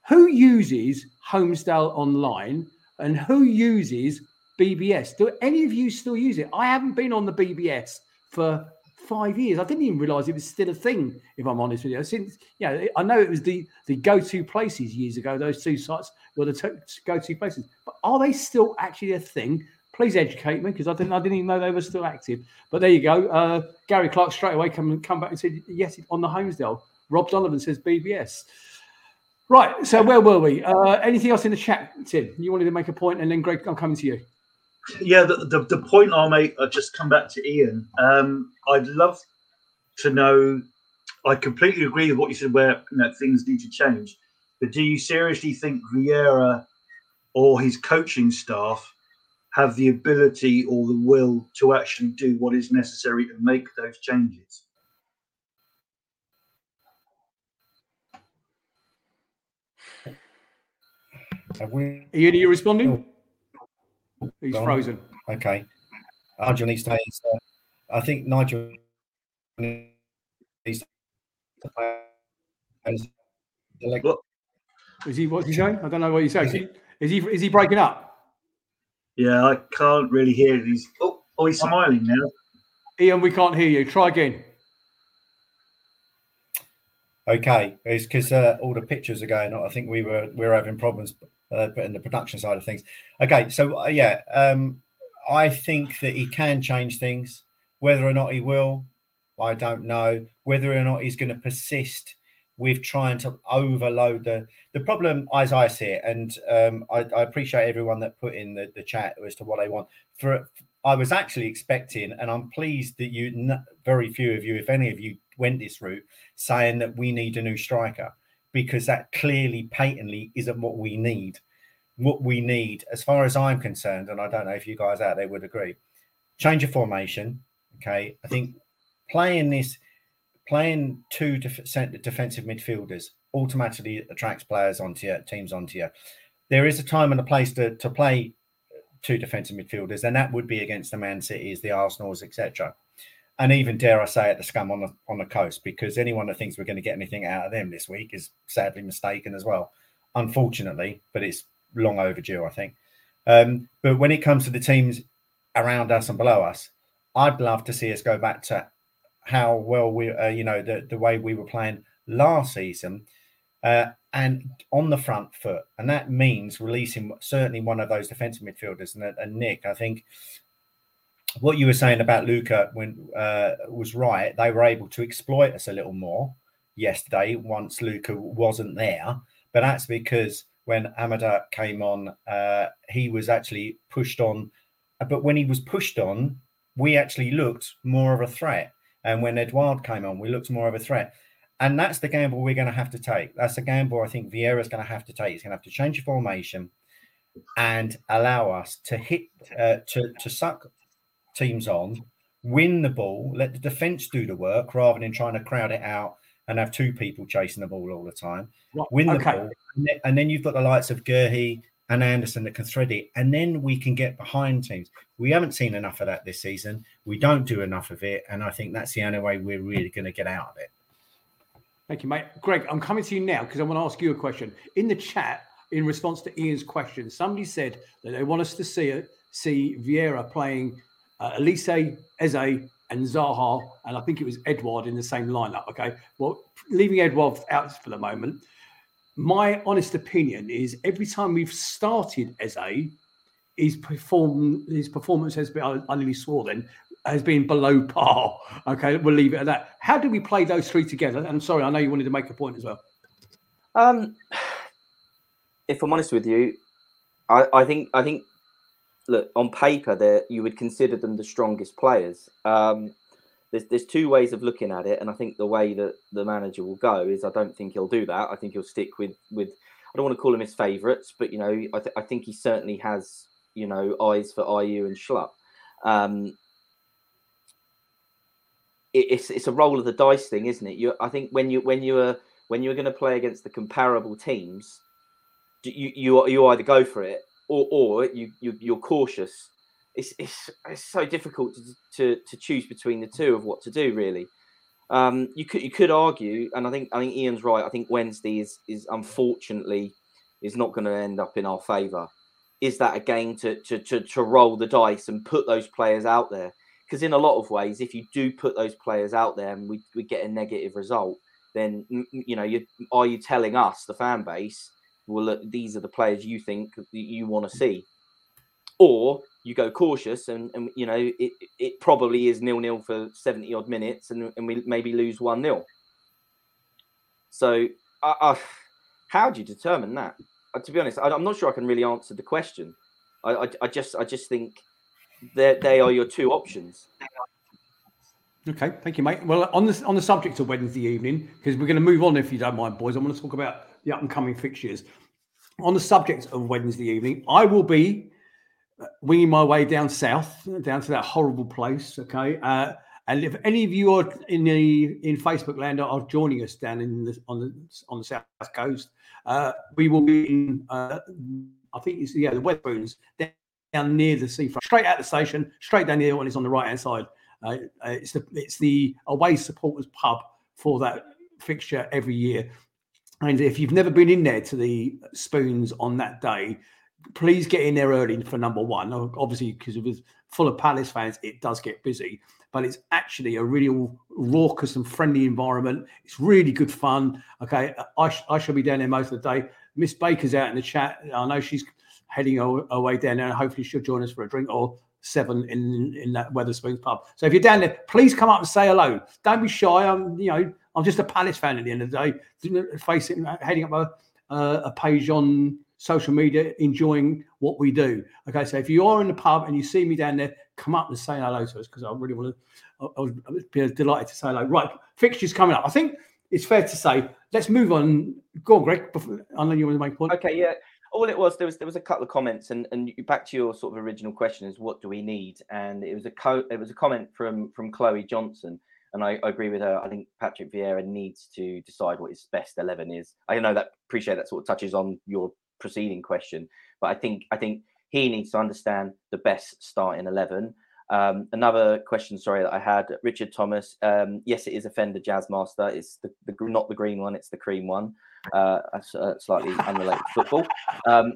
Who uses Holmesdale Online and who uses BBS? Do any of you still use it? I haven't been on the BBS for five years. I didn't even realise it was still a thing. If I'm honest with you, since yeah, I know it was the the go to places years ago. Those two sites were the t- go to places, but are they still actually a thing? Please educate me because I didn't I didn't even know they were still active. But there you go. Uh, Gary Clark straight away come come back and said yes on the Holmesdale. Rob Donovan says BBS. Right. So where were we? Uh, anything else in the chat, Tim? You wanted to make a point, and then Greg, I'm coming to you yeah, the, the, the, point I'll make, I'll just come back to Ian. Um, I'd love to know. I completely agree with what you said, where you know, things need to change. But do you seriously think Vieira or his coaching staff have the ability or the will to actually do what is necessary to make those changes? Are you, are you responding? He's Gone. frozen. Okay. Nigel needs to uh, I think Nigel needs to play. Is he what's he saying? I don't know what he's saying. Is he is he, is he breaking up? Yeah, I can't really hear. He's oh, oh he's smiling now. Ian, we can't hear you. Try again. Okay, it's because uh, all the pictures are going. I think we were we were having problems uh, in the production side of things. Okay, so uh, yeah, um, I think that he can change things. Whether or not he will, I don't know. Whether or not he's going to persist with trying to overload the the problem as I see it, and um, I, I, appreciate everyone that put in the, the chat as to what they want. For I was actually expecting, and I'm pleased that you, very few of you, if any of you, went this route, saying that we need a new striker because that clearly, patently isn't what we need. What we need, as far as I'm concerned, and I don't know if you guys out there would agree, change of formation. Okay, I think playing this, playing two def- defensive midfielders automatically attracts players onto your teams onto you. There is a time and a place to, to play two defensive midfielders, and that would be against the Man Cities, the Arsenals, etc and even dare I say it, the scum on the on the coast, because anyone that thinks we're going to get anything out of them this week is sadly mistaken as well. Unfortunately, but it's long overdue, I think. Um, but when it comes to the teams around us and below us, I'd love to see us go back to how well we, uh, you know, the the way we were playing last season, uh, and on the front foot, and that means releasing certainly one of those defensive midfielders. And, and Nick, I think what you were saying about Luca when uh, was right. They were able to exploit us a little more yesterday once Luca wasn't there, but that's because when Ahamada came on, uh, he was actually pushed on. But when he was pushed on, we actually looked more of a threat. And when Edouard came on, we looked more of a threat. And that's the gamble we're going to have to take. That's the gamble I think Vieira's going to have to take. He's going to have to change the formation and allow us to hit, uh, to, to suck teams on, win the ball, let the defense do the work rather than trying to crowd it out and have two people chasing the ball all the time. Right, Win the okay. ball, and then, you've got the likes of Guéhi and Andersen that can thread it, and then we can get behind teams. We haven't seen enough of that this season. We don't do enough of it, and I think that's the only way we're really going to get out of it. Thank you, mate. Greg, I'm coming to you now because I want to ask you a question. In the chat, in response to Ian's question, somebody said that they want us to see see Vieira playing uh, Olise, Eze, and Zaha, and I think it was Edouard in the same lineup. Okay, well, leaving Edouard out for the moment. My honest opinion is every time we've started Eze, his perform his performance has been I nearly swore then has been below par. Okay, we'll leave it at that. How do we play those three together? And sorry, I know you wanted to make a point as well. Um, if I'm honest with you, I, I think I think look on paper there you would consider them the strongest players. Um, there's there's two ways of looking at it, and I think the way that the manager will go is I don't think he'll do that. I think he'll stick with with I don't want to call him his favourites, but you know I, th- I think he certainly has you know eyes for Ayew and Schlupp. Um, it, it's it's a roll of the dice thing, isn't it? You I think when you when you are when you're going to play against the comparable teams, you you you either go for it or or you, you you're cautious. It's it's it's so difficult to, to to choose between the two of what to do really. Um, you could you could argue, and I think I think Ian's right. I think Wednesday is is unfortunately is not going to end up in our favour. Is that a game to, to to to roll the dice and put those players out there? Because in a lot of ways, if you do put those players out there and we, we get a negative result, then you know you are you telling us the fan base well look, these are the players you think you want to see. Or you go cautious and, and you know it, it probably is nil nil for 70 odd minutes and, and we maybe lose 1 nil so uh, uh, how do you determine that? Uh, to be honest I, i'm not sure i can really answer the question. I, I, I just i just think that they are your two options. Okay, thank you, mate. Well, on this on the subject of Wednesday evening, because we're going to move on if you don't mind, boys. I want to talk about the up and coming fixtures. On the subject of Wednesday evening, I will be uh, winging my way down south, down to that horrible place. Okay, uh, and if any of you are in the in Facebook land are joining us down in the on the on the south coast, uh, we will be in. Uh, I think it's yeah the Wetherspoons down, down near the seafront, straight out the station, straight down the hill, and it's on the right hand side. Uh, uh, it's the it's the away supporters pub for that fixture every year. And if you've never been in there to the spoons on that day, please get in there early for number one. Obviously, because it was full of Palace fans, it does get busy. But it's actually a real raucous and friendly environment. It's really good fun. Okay, I, sh- I shall be down there most of the day. Miss Baker's out in the chat. I know she's heading away down there, and hopefully she'll join us for a drink or seven in in that Wetherspoons pub. So if you're down there, please come up and say hello. Don't be shy. I'm you know I'm just a Palace fan at the end of the day. Facing heading up a, a page on social media, enjoying what we do. Okay, so if you are in the pub and you see me down there, come up and say hello to us because I really want to. I would be delighted to say hello. Right, fixtures coming up. I think it's fair to say. Let's move on. Go on, Greg. Before, I know you want to make a point. Okay, yeah all it was there was there was a couple of comments and and back to your sort of original question is what do we need and it was a co- it was a comment from from chloe johnson and I, I, agree with her i think patrick vieira needs to decide what his best 11 is i know that appreciate that sort of touches on your preceding question but i think i think he needs to understand the best starting 11 um, another question, sorry, that I had, Richard Thomas. Um, yes, it is a Fender Jazzmaster. It's the, the not the green one, it's the cream one. Uh, uh, slightly unrelated football. Um,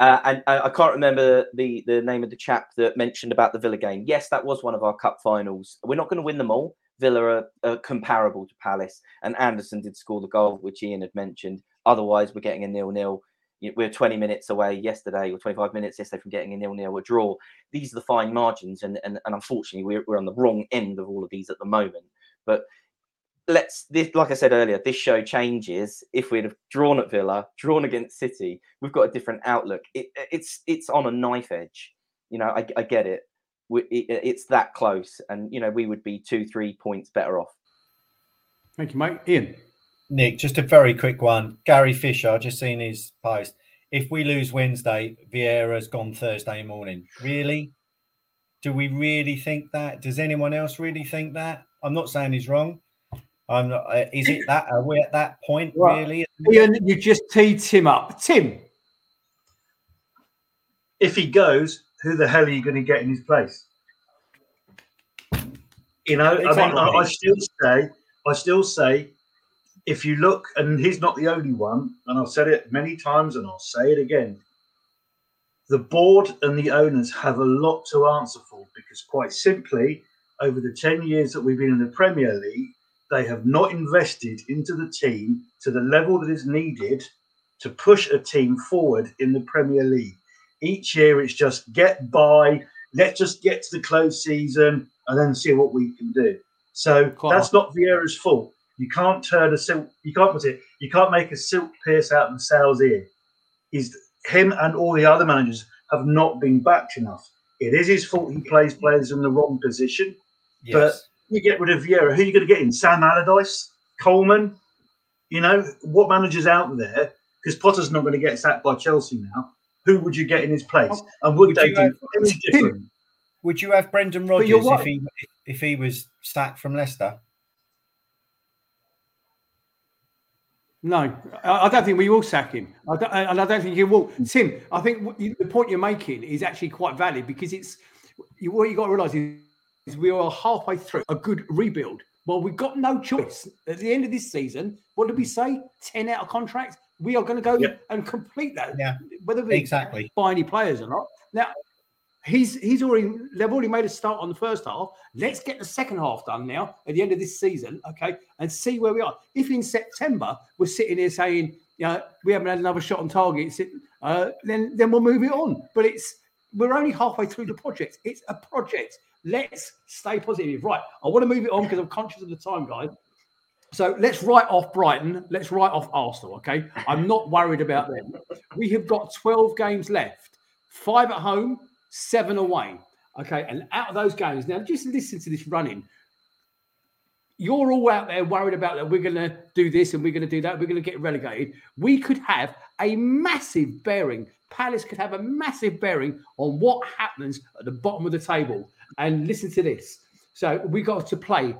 uh, and I can't remember the, the name of the chap that mentioned about the Villa game. Yes, that was one of our cup finals. We're not going to win them all. Villa are, are, comparable to Palace, and Andersen did score the goal, which Ian had mentioned. Otherwise, we're getting a nil-nil. We're 20 minutes away yesterday, or 25 minutes yesterday from getting a nil-nil, a draw. These are the fine margins, and and, and unfortunately, we're, we're on the wrong end of all of these at the moment. But let's this like I said earlier, this show changes if we'd have drawn at Villa, drawn against City. We've got a different outlook. It, it's it's on a knife edge. You know, I, I get it. We, it. It's that close, and you know we would be two, three points better off. Thank you, mate. Ian. Nick, just a very quick one. Gary Fisher, I just seen his post. If we lose Wednesday, Vieira's gone Thursday morning. Really? Do we really think that? Does anyone else really think that? I'm not saying he's wrong. I'm not. Uh, is it that? Are we at that point? Right. Really? Ian, you just teed Tim up. Tim. If he goes, who the hell are you going to get in his place? You know, I mean, I, I still say, I still say, if you look, and he's not the only one, and I've said it many times, and I'll say it again. The board and the owners have a lot to answer for because, quite simply, over the 10 years that we've been in the Premier League, they have not invested into the team to the level that is needed to push a team forward in the Premier League. Each year, it's just get by, let's just get to the close season and then see what we can do. So Quite that's not Vieira's fault. You can't turn a silk, you can't put it, you can't make a silk pierce out of the sow's ear. He's him and all the other managers have not been backed enough. It is his fault he plays players in the wrong position. Yes. You get rid of Vieira, who are you going to get in? Sam Allardyce, Coleman. You know what managers out there? Because Potter's not going to get sacked by Chelsea now. Who would you get in his place? And would, Would they you do have- any different? Would you have Brendan But you're Rodgers if he if he was sacked from Leicester? No, I I don't think we will sack him. I don't, and I don't think he will. Mm. Tim, I think the point you're making is actually quite valid because it's you, what you got to realise is, is we are halfway through a good rebuild. Well, we've got no choice. At the end of this season, what did we say? 10 out of contracts. We are going to go Yep. and complete that. Yeah, whether we exactly. buy any players or not. Now, he's he's already they've already made a start on the first half. Let's get the second half done now at the end of this season, okay, and see where we are. If in September we're sitting here saying, you know, we haven't had another shot on target, uh, then then we'll move it on. But it's we're only halfway through the project. It's a project. Let's stay positive. Right. I want to move it on because I'm conscious of the time, guys. So let's write off Brighton. Let's write off Arsenal. Okay. I'm not worried about them. We have got 12 games left, five at home, seven away. Okay. And out of those games, now just listen to this running. You're all out there worried about that we're going to do this and we're going to do that. We're going to get relegated. We could have a massive bearing. Palace could have a massive bearing on what happens at the bottom of the table. And listen to this. So we got to play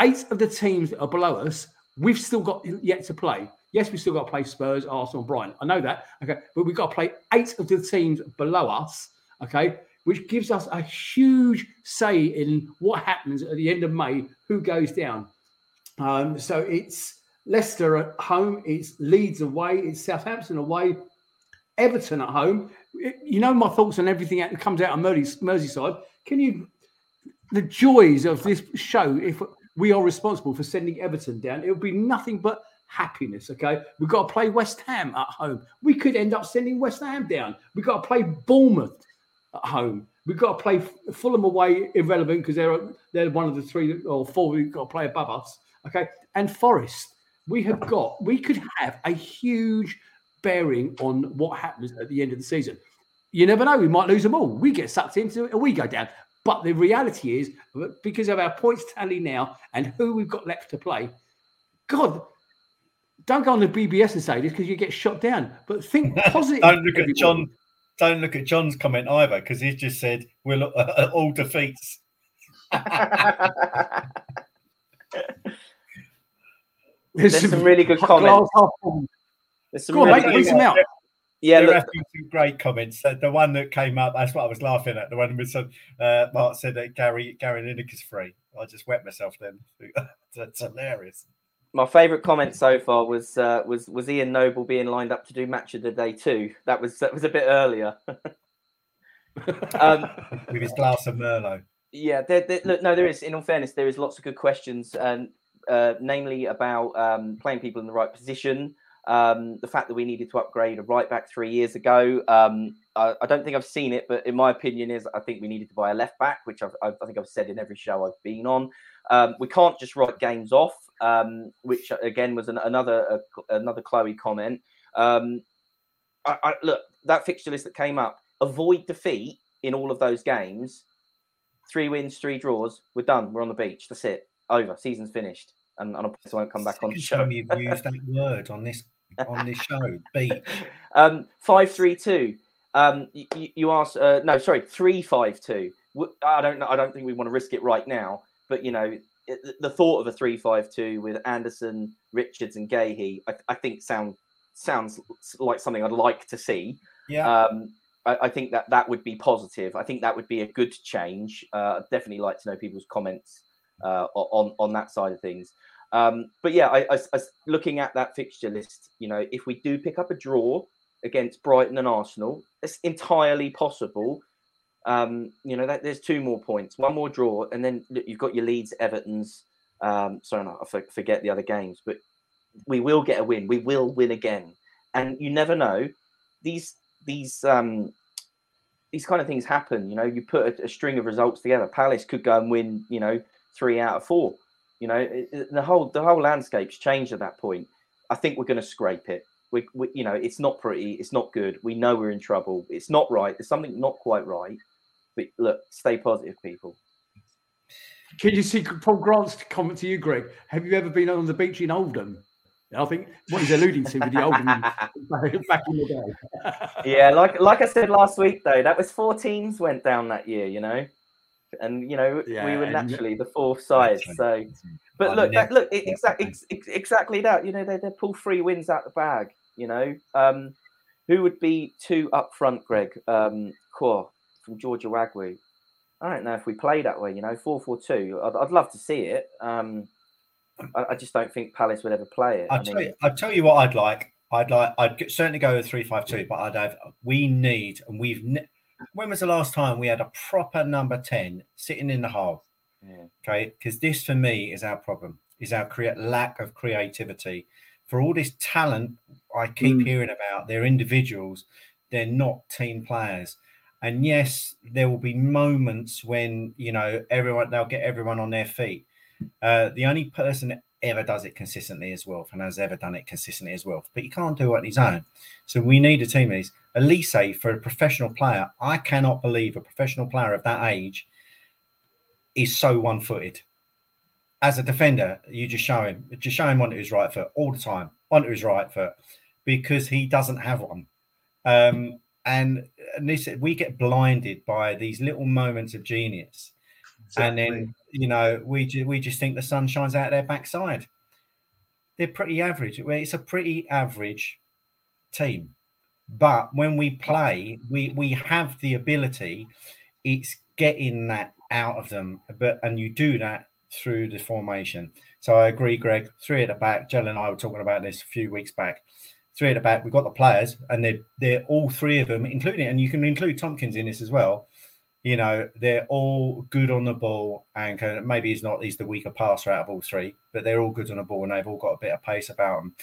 eight of the teams that are below us, we've still got yet to play. Yes, we've still got to play Spurs, Arsenal, Brighton. I know that. Okay. But we've got to play eight of the teams below us. Okay. Which gives us a huge say in what happens at the end of May, who goes down. Um, so it's Leicester at home, it's Leeds away, it's Southampton away, Everton at home. You know my thoughts on everything that comes out of Mersey- Merseyside. Can you the joys of this show if we are responsible for sending Everton down, it would be nothing but happiness. Okay, we've got to play West Ham at home. We could end up sending West Ham down. We've got to play Bournemouth at home. We've got to play Fulham away, irrelevant because they're they're one of the three or four we've got to play above us. Okay, and Forest. We have got. We could have a huge bearing on what happens at the end of the season. You never know. We might lose them all. We get sucked into it, and we go down. But the reality is, because of our points tally now and who we've got left to play, God, don't go on the BBS and say this because you get shot down. But think positive. don't look at. John. Don't look at John's comment either because he's just said we're lo- all defeats. There's There's some really good comments. glass half. There's some Go on, really mate, good read them out. Yeah, there look, have been some great comments. The one that came up, that's what I was laughing at. The one with some uh, Mark said that Gary Gary Lineker's free. I just wet myself then. That's hilarious. my favourite comment so far was uh, was was Ian Noble being lined up to do match of the day too. That was that was a bit earlier. um, With his glass of Merlot. Yeah, there, there, look, no, there is. In all fairness, there is lots of good questions, and uh, namely about um, playing people in the right position. Um, the fact that we needed to upgrade a right back three years ago. Um, I, I don't think I've seen it, but in my opinion, is I think we needed to buy a left back, which I've, I've, think I've said in every show I've been on. Um, we can't just write games off, um, which again was an, another uh, another Chloe comment. Um, I, I, look, that fixture list that came up, avoid defeat in all of those games three wins, three draws. We're done. We're on the beach. That's it. Over. Season's finished. And, and I promise I won't come back on the show. time you've used that word on this on this show. Beat. Um, five three two. Um, you, you asked. Uh, no, sorry, three five two. I don't know. I don't think we want to risk it right now. But you know, it, the thought of a three five two with Andersen, Richards, and Guéhi, I, I think sound sounds like something I'd like to see. Yeah. Um, I, I, think that that would be positive. I think that would be a good change. Uh, I'd definitely like to know people's comments uh, on on that side of things. Um, but yeah, I, I, I, looking at that fixture list, you know, if we do pick up a draw against Brighton and Arsenal, it's entirely possible. Um, you know, that, there's two more points, one more draw, and then you've got your Leeds, Everton's. Um, sorry, no, I forget the other games, but we will get a win. We will win again, and you never know. These these um, these kind of things happen. You know, you put a, a string of results together. Palace could go and win. You know, three out of four you know, it, the whole the whole landscape's changed at that point. I think we're going to scrape it. We, we, you know, it's not pretty. It's not good. We know we're in trouble. It's not right. There's something not quite right. But look, stay positive, people. Can you see Paul Grant's comment to you, Greg? Have you ever been on the beach in Oldham? I think what he's alluding to with the Oldham back in the day. yeah, like like I said last week, though, that was four teams went down that year. You know, and you know yeah, we were naturally the fourth side. So, but look, that, look, exactly, exactly that. You know, they they pull three wins out the bag. You know, um, who would be two up front, Greg? Um, Core from Georgia Wagwu. I don't know if we play that way. You know, four four two. I'd, I'd love to see it. Um, I, I, just don't think Palace would ever play it. I'll I tell you. I'll tell you what I'd like. I'd like. I'd certainly go with three five two, but I'd have. We need, and we've. Ne- when was the last time we had a proper number 10 sitting in the hole? Yeah. Okay. Because this for me is our problem, is our lack of creativity. For all this talent I keep mm. hearing about, they're individuals, they're not team players. And yes, there will be moments when, you know, everyone, they'll get everyone on their feet. Uh, the only person that ever does it consistently as well, and has ever done it consistently as well, but he can't do it on his own. So we need a team. These Olise for a professional player, I cannot believe a professional player of that age is so one-footed. As a defender, you just show him, just show him onto his right foot all the time, onto his right foot, because he doesn't have one. Um, and, and this, we get blinded by these little moments of genius, exactly. and then you know we ju- we just think the sun shines out their backside. They're pretty average. It's a pretty average team. But when we play, we we have the ability. It's getting that out of them, but and you do that through the formation. So I agree, Greg. Three at the back. Jill and I were talking about this a few weeks back. Three at the back. We've got the players, and they're they're all three of them, including and you can include Tomkins in this as well. You know, they're all good on the ball, and can, maybe he's not he's the weaker passer out of all three, but they're all good on the ball, and they've all got a bit of pace about them.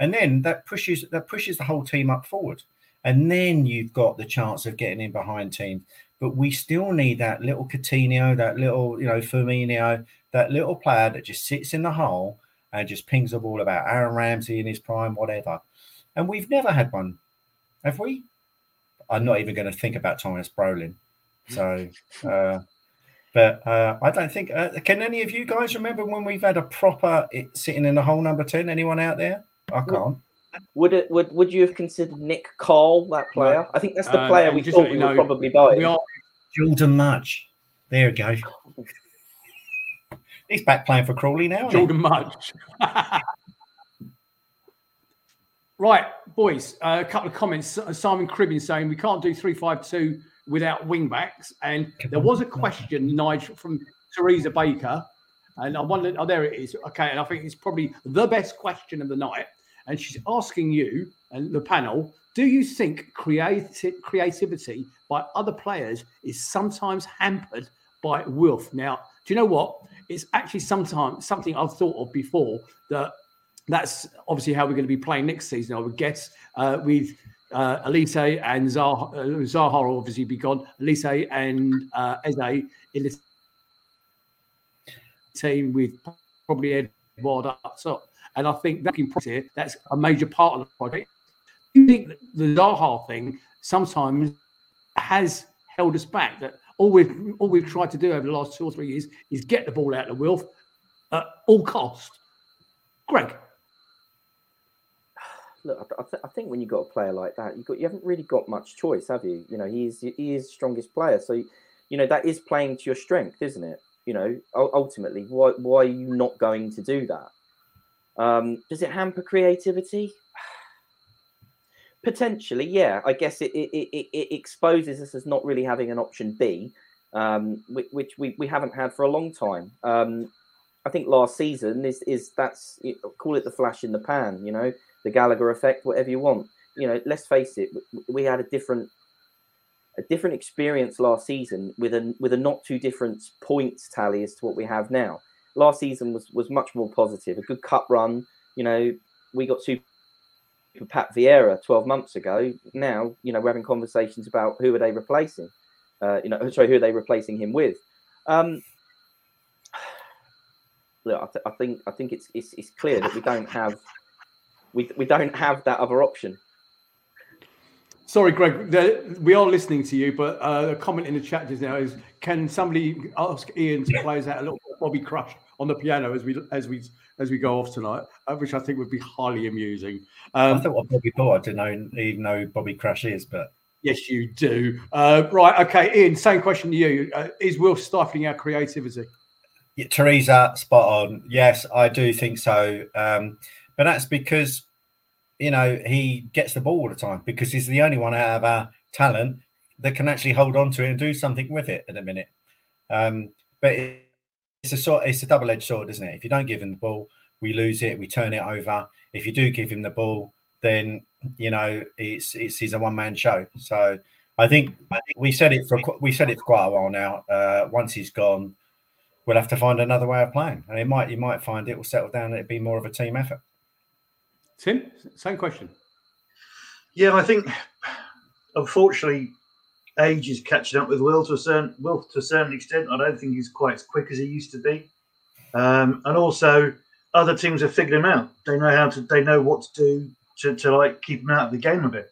And then that pushes that pushes the whole team up forward and then you've got the chance of getting in behind teams. But we still need that little Coutinho, that little, you know, Firmino, that little player that just sits in the hole and just pings the ball about Aaron Ramsey in his prime, whatever. And we've never had one, have we? I'm not even going to think about Tomas Brolin. So, uh, but uh, I don't think. Uh, can any of you guys remember when we've had a proper it, sitting in the hole number ten? Anyone out there? I can't. Would it would would you have considered Nick Cole that player? No. I think that's the uh, player we thought we know, would probably buy. We are Jordan Mutch. There we go. He's back playing for Crawley now. Jordan Mutch. right, boys. Uh, a couple of comments. Simon Cribbin saying we can't do three five two without wing backs, and there was a question, Nigel, from Theresa Baker, and I wondered. Oh, there it is. Okay, and I think it's probably the best question of the night and she's asking you and the panel do you think creati- creativity by other players is sometimes hampered by Wilf? Now, do you know what? It's actually sometimes something I've thought of before that that's obviously how we're going to be playing next season, I would guess, uh, with uh, Olise and Zaha. Uh, Zaha will obviously be gone. Olise and uh, Eze in the team with probably Edouard up top. And I think that in here, that's a major part of the project. I think the Zaha thing sometimes has held us back. That all we've all we've tried to do over the last two or three years is get the ball out of the Wilf at all cost. Greg. Look, I, th- I think when you've got a player like that, you got you haven't really got much choice, have you? You know, he is he is strongest player, so you know that is playing to your strength, isn't it? You know, ultimately, why why are you not going to do that? Um, does it hamper creativity? Potentially, yeah. I guess it, it, it, it exposes us as not really having an option B, um, which, which we, we haven't had for a long time. Um, I think last season is is that's call it the flash in the pan, you know, the Gallagher effect, whatever you want. You know, let's face it, we had a different a different experience last season with a with a not too different points tally as to what we have now. Last season was was much more positive, a good cup run. You know, we got super Pat Vieira 12 months ago. Now, you know, we're having conversations about who are they replacing. Uh, you know, sorry, who are they replacing him with? Um, look, I, th- I, think I think it's, it's it's clear that we don't have we we don't have that other option. Sorry, Greg. We are listening to you, but uh, a comment in the chat just now is: Can somebody ask Ian to play us out a little Bobby Crush on the piano as we as we as we go off tonight, uh, which I think would be highly amusing. Um, I thought what Bobby thought. I didn't know, even know Bobby Crush is, but yes, you do. Uh, right, okay, Ian. Same question to you: uh, Is Will stifling our creativity? Yeah, Teresa, spot on. Yes, I do think so. Um, but that's because you know he gets the ball all the time because he's the only one out of our talent that can actually hold on to it and do something with it at a minute. Um, but it's a sort, it's a double-edged sword, isn't it? If you don't give him the ball, we lose it, we turn it over. If you do give him the ball, then you know it's it's he's a one-man show. So I think I think we said it for we said it for quite a while now. Uh, once he's gone we'll have to find another way of playing. And it might you might find it will settle down and it'd be more of a team effort. Tim, same question. Yeah, I think unfortunately age is catching up with Will to a certain Will to a certain extent. I don't think he's quite as quick as he used to be. Um, and also other teams have figured him out. They know how to they know what to do to, to like keep him out of the game a bit.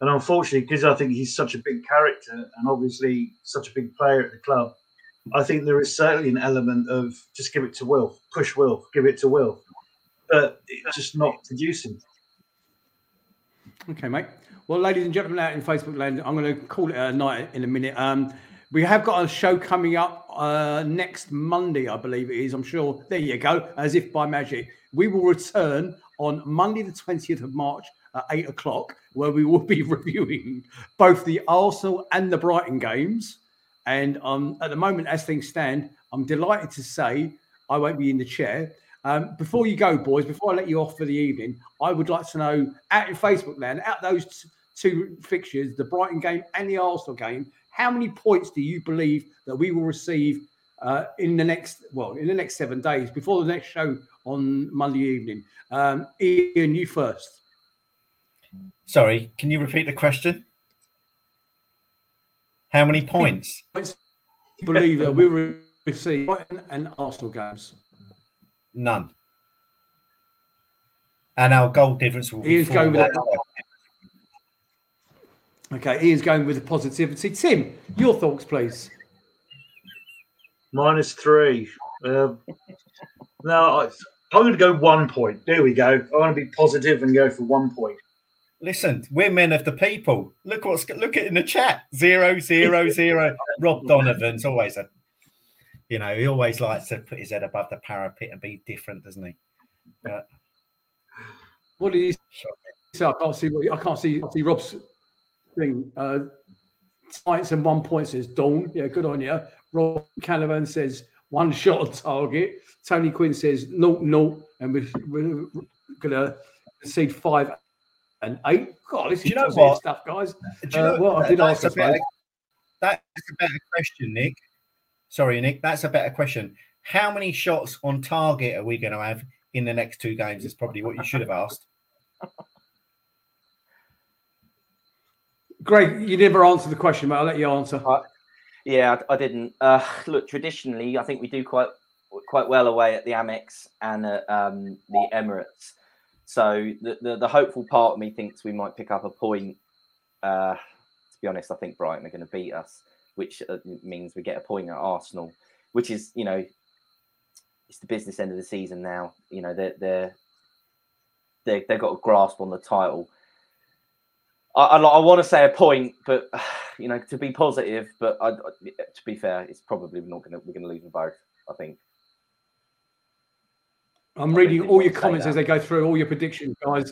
And unfortunately, because I think he's such a big character and obviously such a big player at the club, I think there is certainly an element of just give it to Will, push Will, give it to Will, but it's just not producing. Okay, mate. Well, ladies and gentlemen, out in Facebook land, I'm going to call it a night in a minute. Um, we have got a show coming up uh, next Monday, I believe it is. I'm sure. There you go. As if by magic, we will return on Monday, the 20th of March at eight o'clock, where we will be reviewing both the Arsenal and the Brighton games. And um, at the moment, as things stand, I'm delighted to say I won't be in the chair. Um, before you go, boys, before I let you off for the evening, I would like to know out in Facebook land, out those t- two fixtures, the Brighton game and the Arsenal game, how many points do you believe that we will receive uh, in the next, well, in the next seven days before the next show on Monday evening? Um, Ian, you first. Sorry, can you repeat the question? How many points? believe that we will receive Brighton and Arsenal games. None. And our goal difference will Ian's going with that. Okay, Ian's going with the positivity. Tim, your thoughts, please. Minus three. Um, no, I, I'm going to go one point. There we go. I want to be positive and go for one point. Listen, we're men of the people. Look what's look at in the chat. Zero, zero, zero. Rob Donovan's always a you know, he always likes to put his head above the parapet and be different, doesn't he? But, what did he say? I can't see. What, I can't see. I see Rob's thing. Uh, Science and one point says Dawn. Yeah, good on you. Rob Canavan says one shot on target. Tony Quinn says no, no, and we're, we're gonna concede five and eight. God, this is you know what? stuff, guys. Do you uh, know, well, I did ask. A better, that's a better question, Nick. Sorry, Nick. That's a better question. How many shots on target are we going to have in the next two games? Is probably what you should have asked. Greg, you never answered the question, but I'll let you answer. Uh, yeah, I, I didn't. Uh, look, traditionally, I think we do quite quite well away at the Amex and at um, the Emirates. So the, the, the hopeful part of me thinks we might pick up a point. Uh, to be honest, I think Brighton are going to beat us, which uh, means we get a point at Arsenal, which is you know it's the business end of the season now. You know they're they're they they've got a grasp on the title. I, I, I want to say a point, but you know, to be positive, but I, to be fair, it's probably not going to we're going to lose them both. I think. I'm reading all your comments as they go through, all your predictions, guys.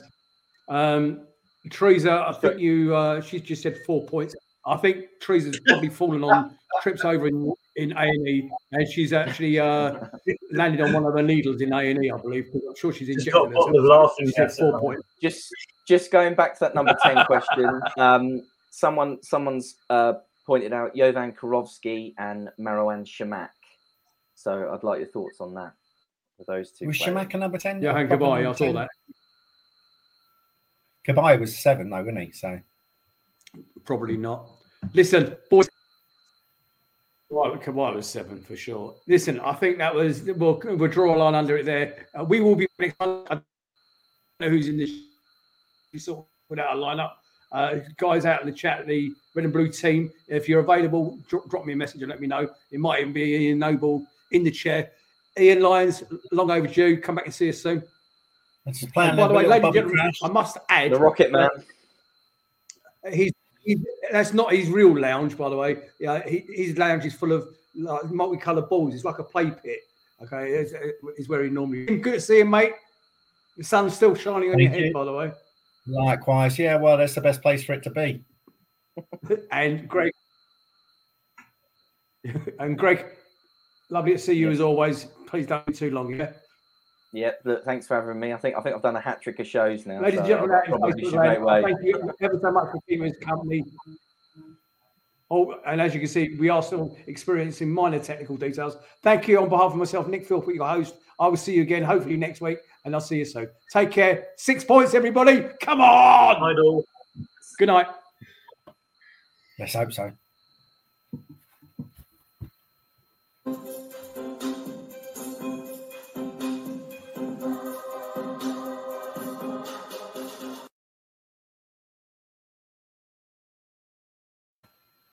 Um, Teresa, I think you, uh, she's just said four points. I think Teresa's probably fallen on trips over in in A and E, and she's actually uh, landed on one of the needles in A and E, I believe. I'm sure she's Just injected got a of herself. laughing She said gas. four points. just just going back to that number 10 question um someone someone's uh pointed out jovan Karofsky and Marouane Chamakh so i'd like your thoughts on that for those two Was players. Shamaka number 10? Yeah, Hank Proper I saw 10? that. Kabai was seven, though, wasn't he? So Probably not. Listen, boys. Right, Kawhi was seven for sure. Listen, I think that was we'll, we'll draw a line under it there. Uh, we will be next month. I don't know who's in this sort of without a lineup. Uh, guys out in the chat, the red and blue team. If you're available, drop, drop me a message and let me know. It might even be Ian Noble in the chair. Ian Lyons, long overdue. Come back and see us soon. that's the And plan. by the way, ladies and gentlemen, Crash. I must add the rocket man he's he, that's not his real lounge, by the way. Yeah, he, his lounge is full of like, multicolored balls. It's like a play pit. Okay, it's, uh, it's where he normally. Good to see him, mate. The sun's still shining on your Thank head, by the way. Likewise, yeah. Well, that's the best place for it to be. And Greg, and Greg, lovely to see you as always. Please don't be too long, yeah. yeah look, thanks for having me i think i think i've done a hat trick of shows now Ladies and so gentlemen, I that is probably Facebook should make Live. way. thank you ever so much for keeping us company. Oh, and as you can see, we are still experiencing minor technical details. Thank you on behalf of myself, Nick Philpott, your host. I will see you again, hopefully next week, and I'll see you soon. Take care. Six points, everybody. Come on. Idol. Good night. Let's hope so.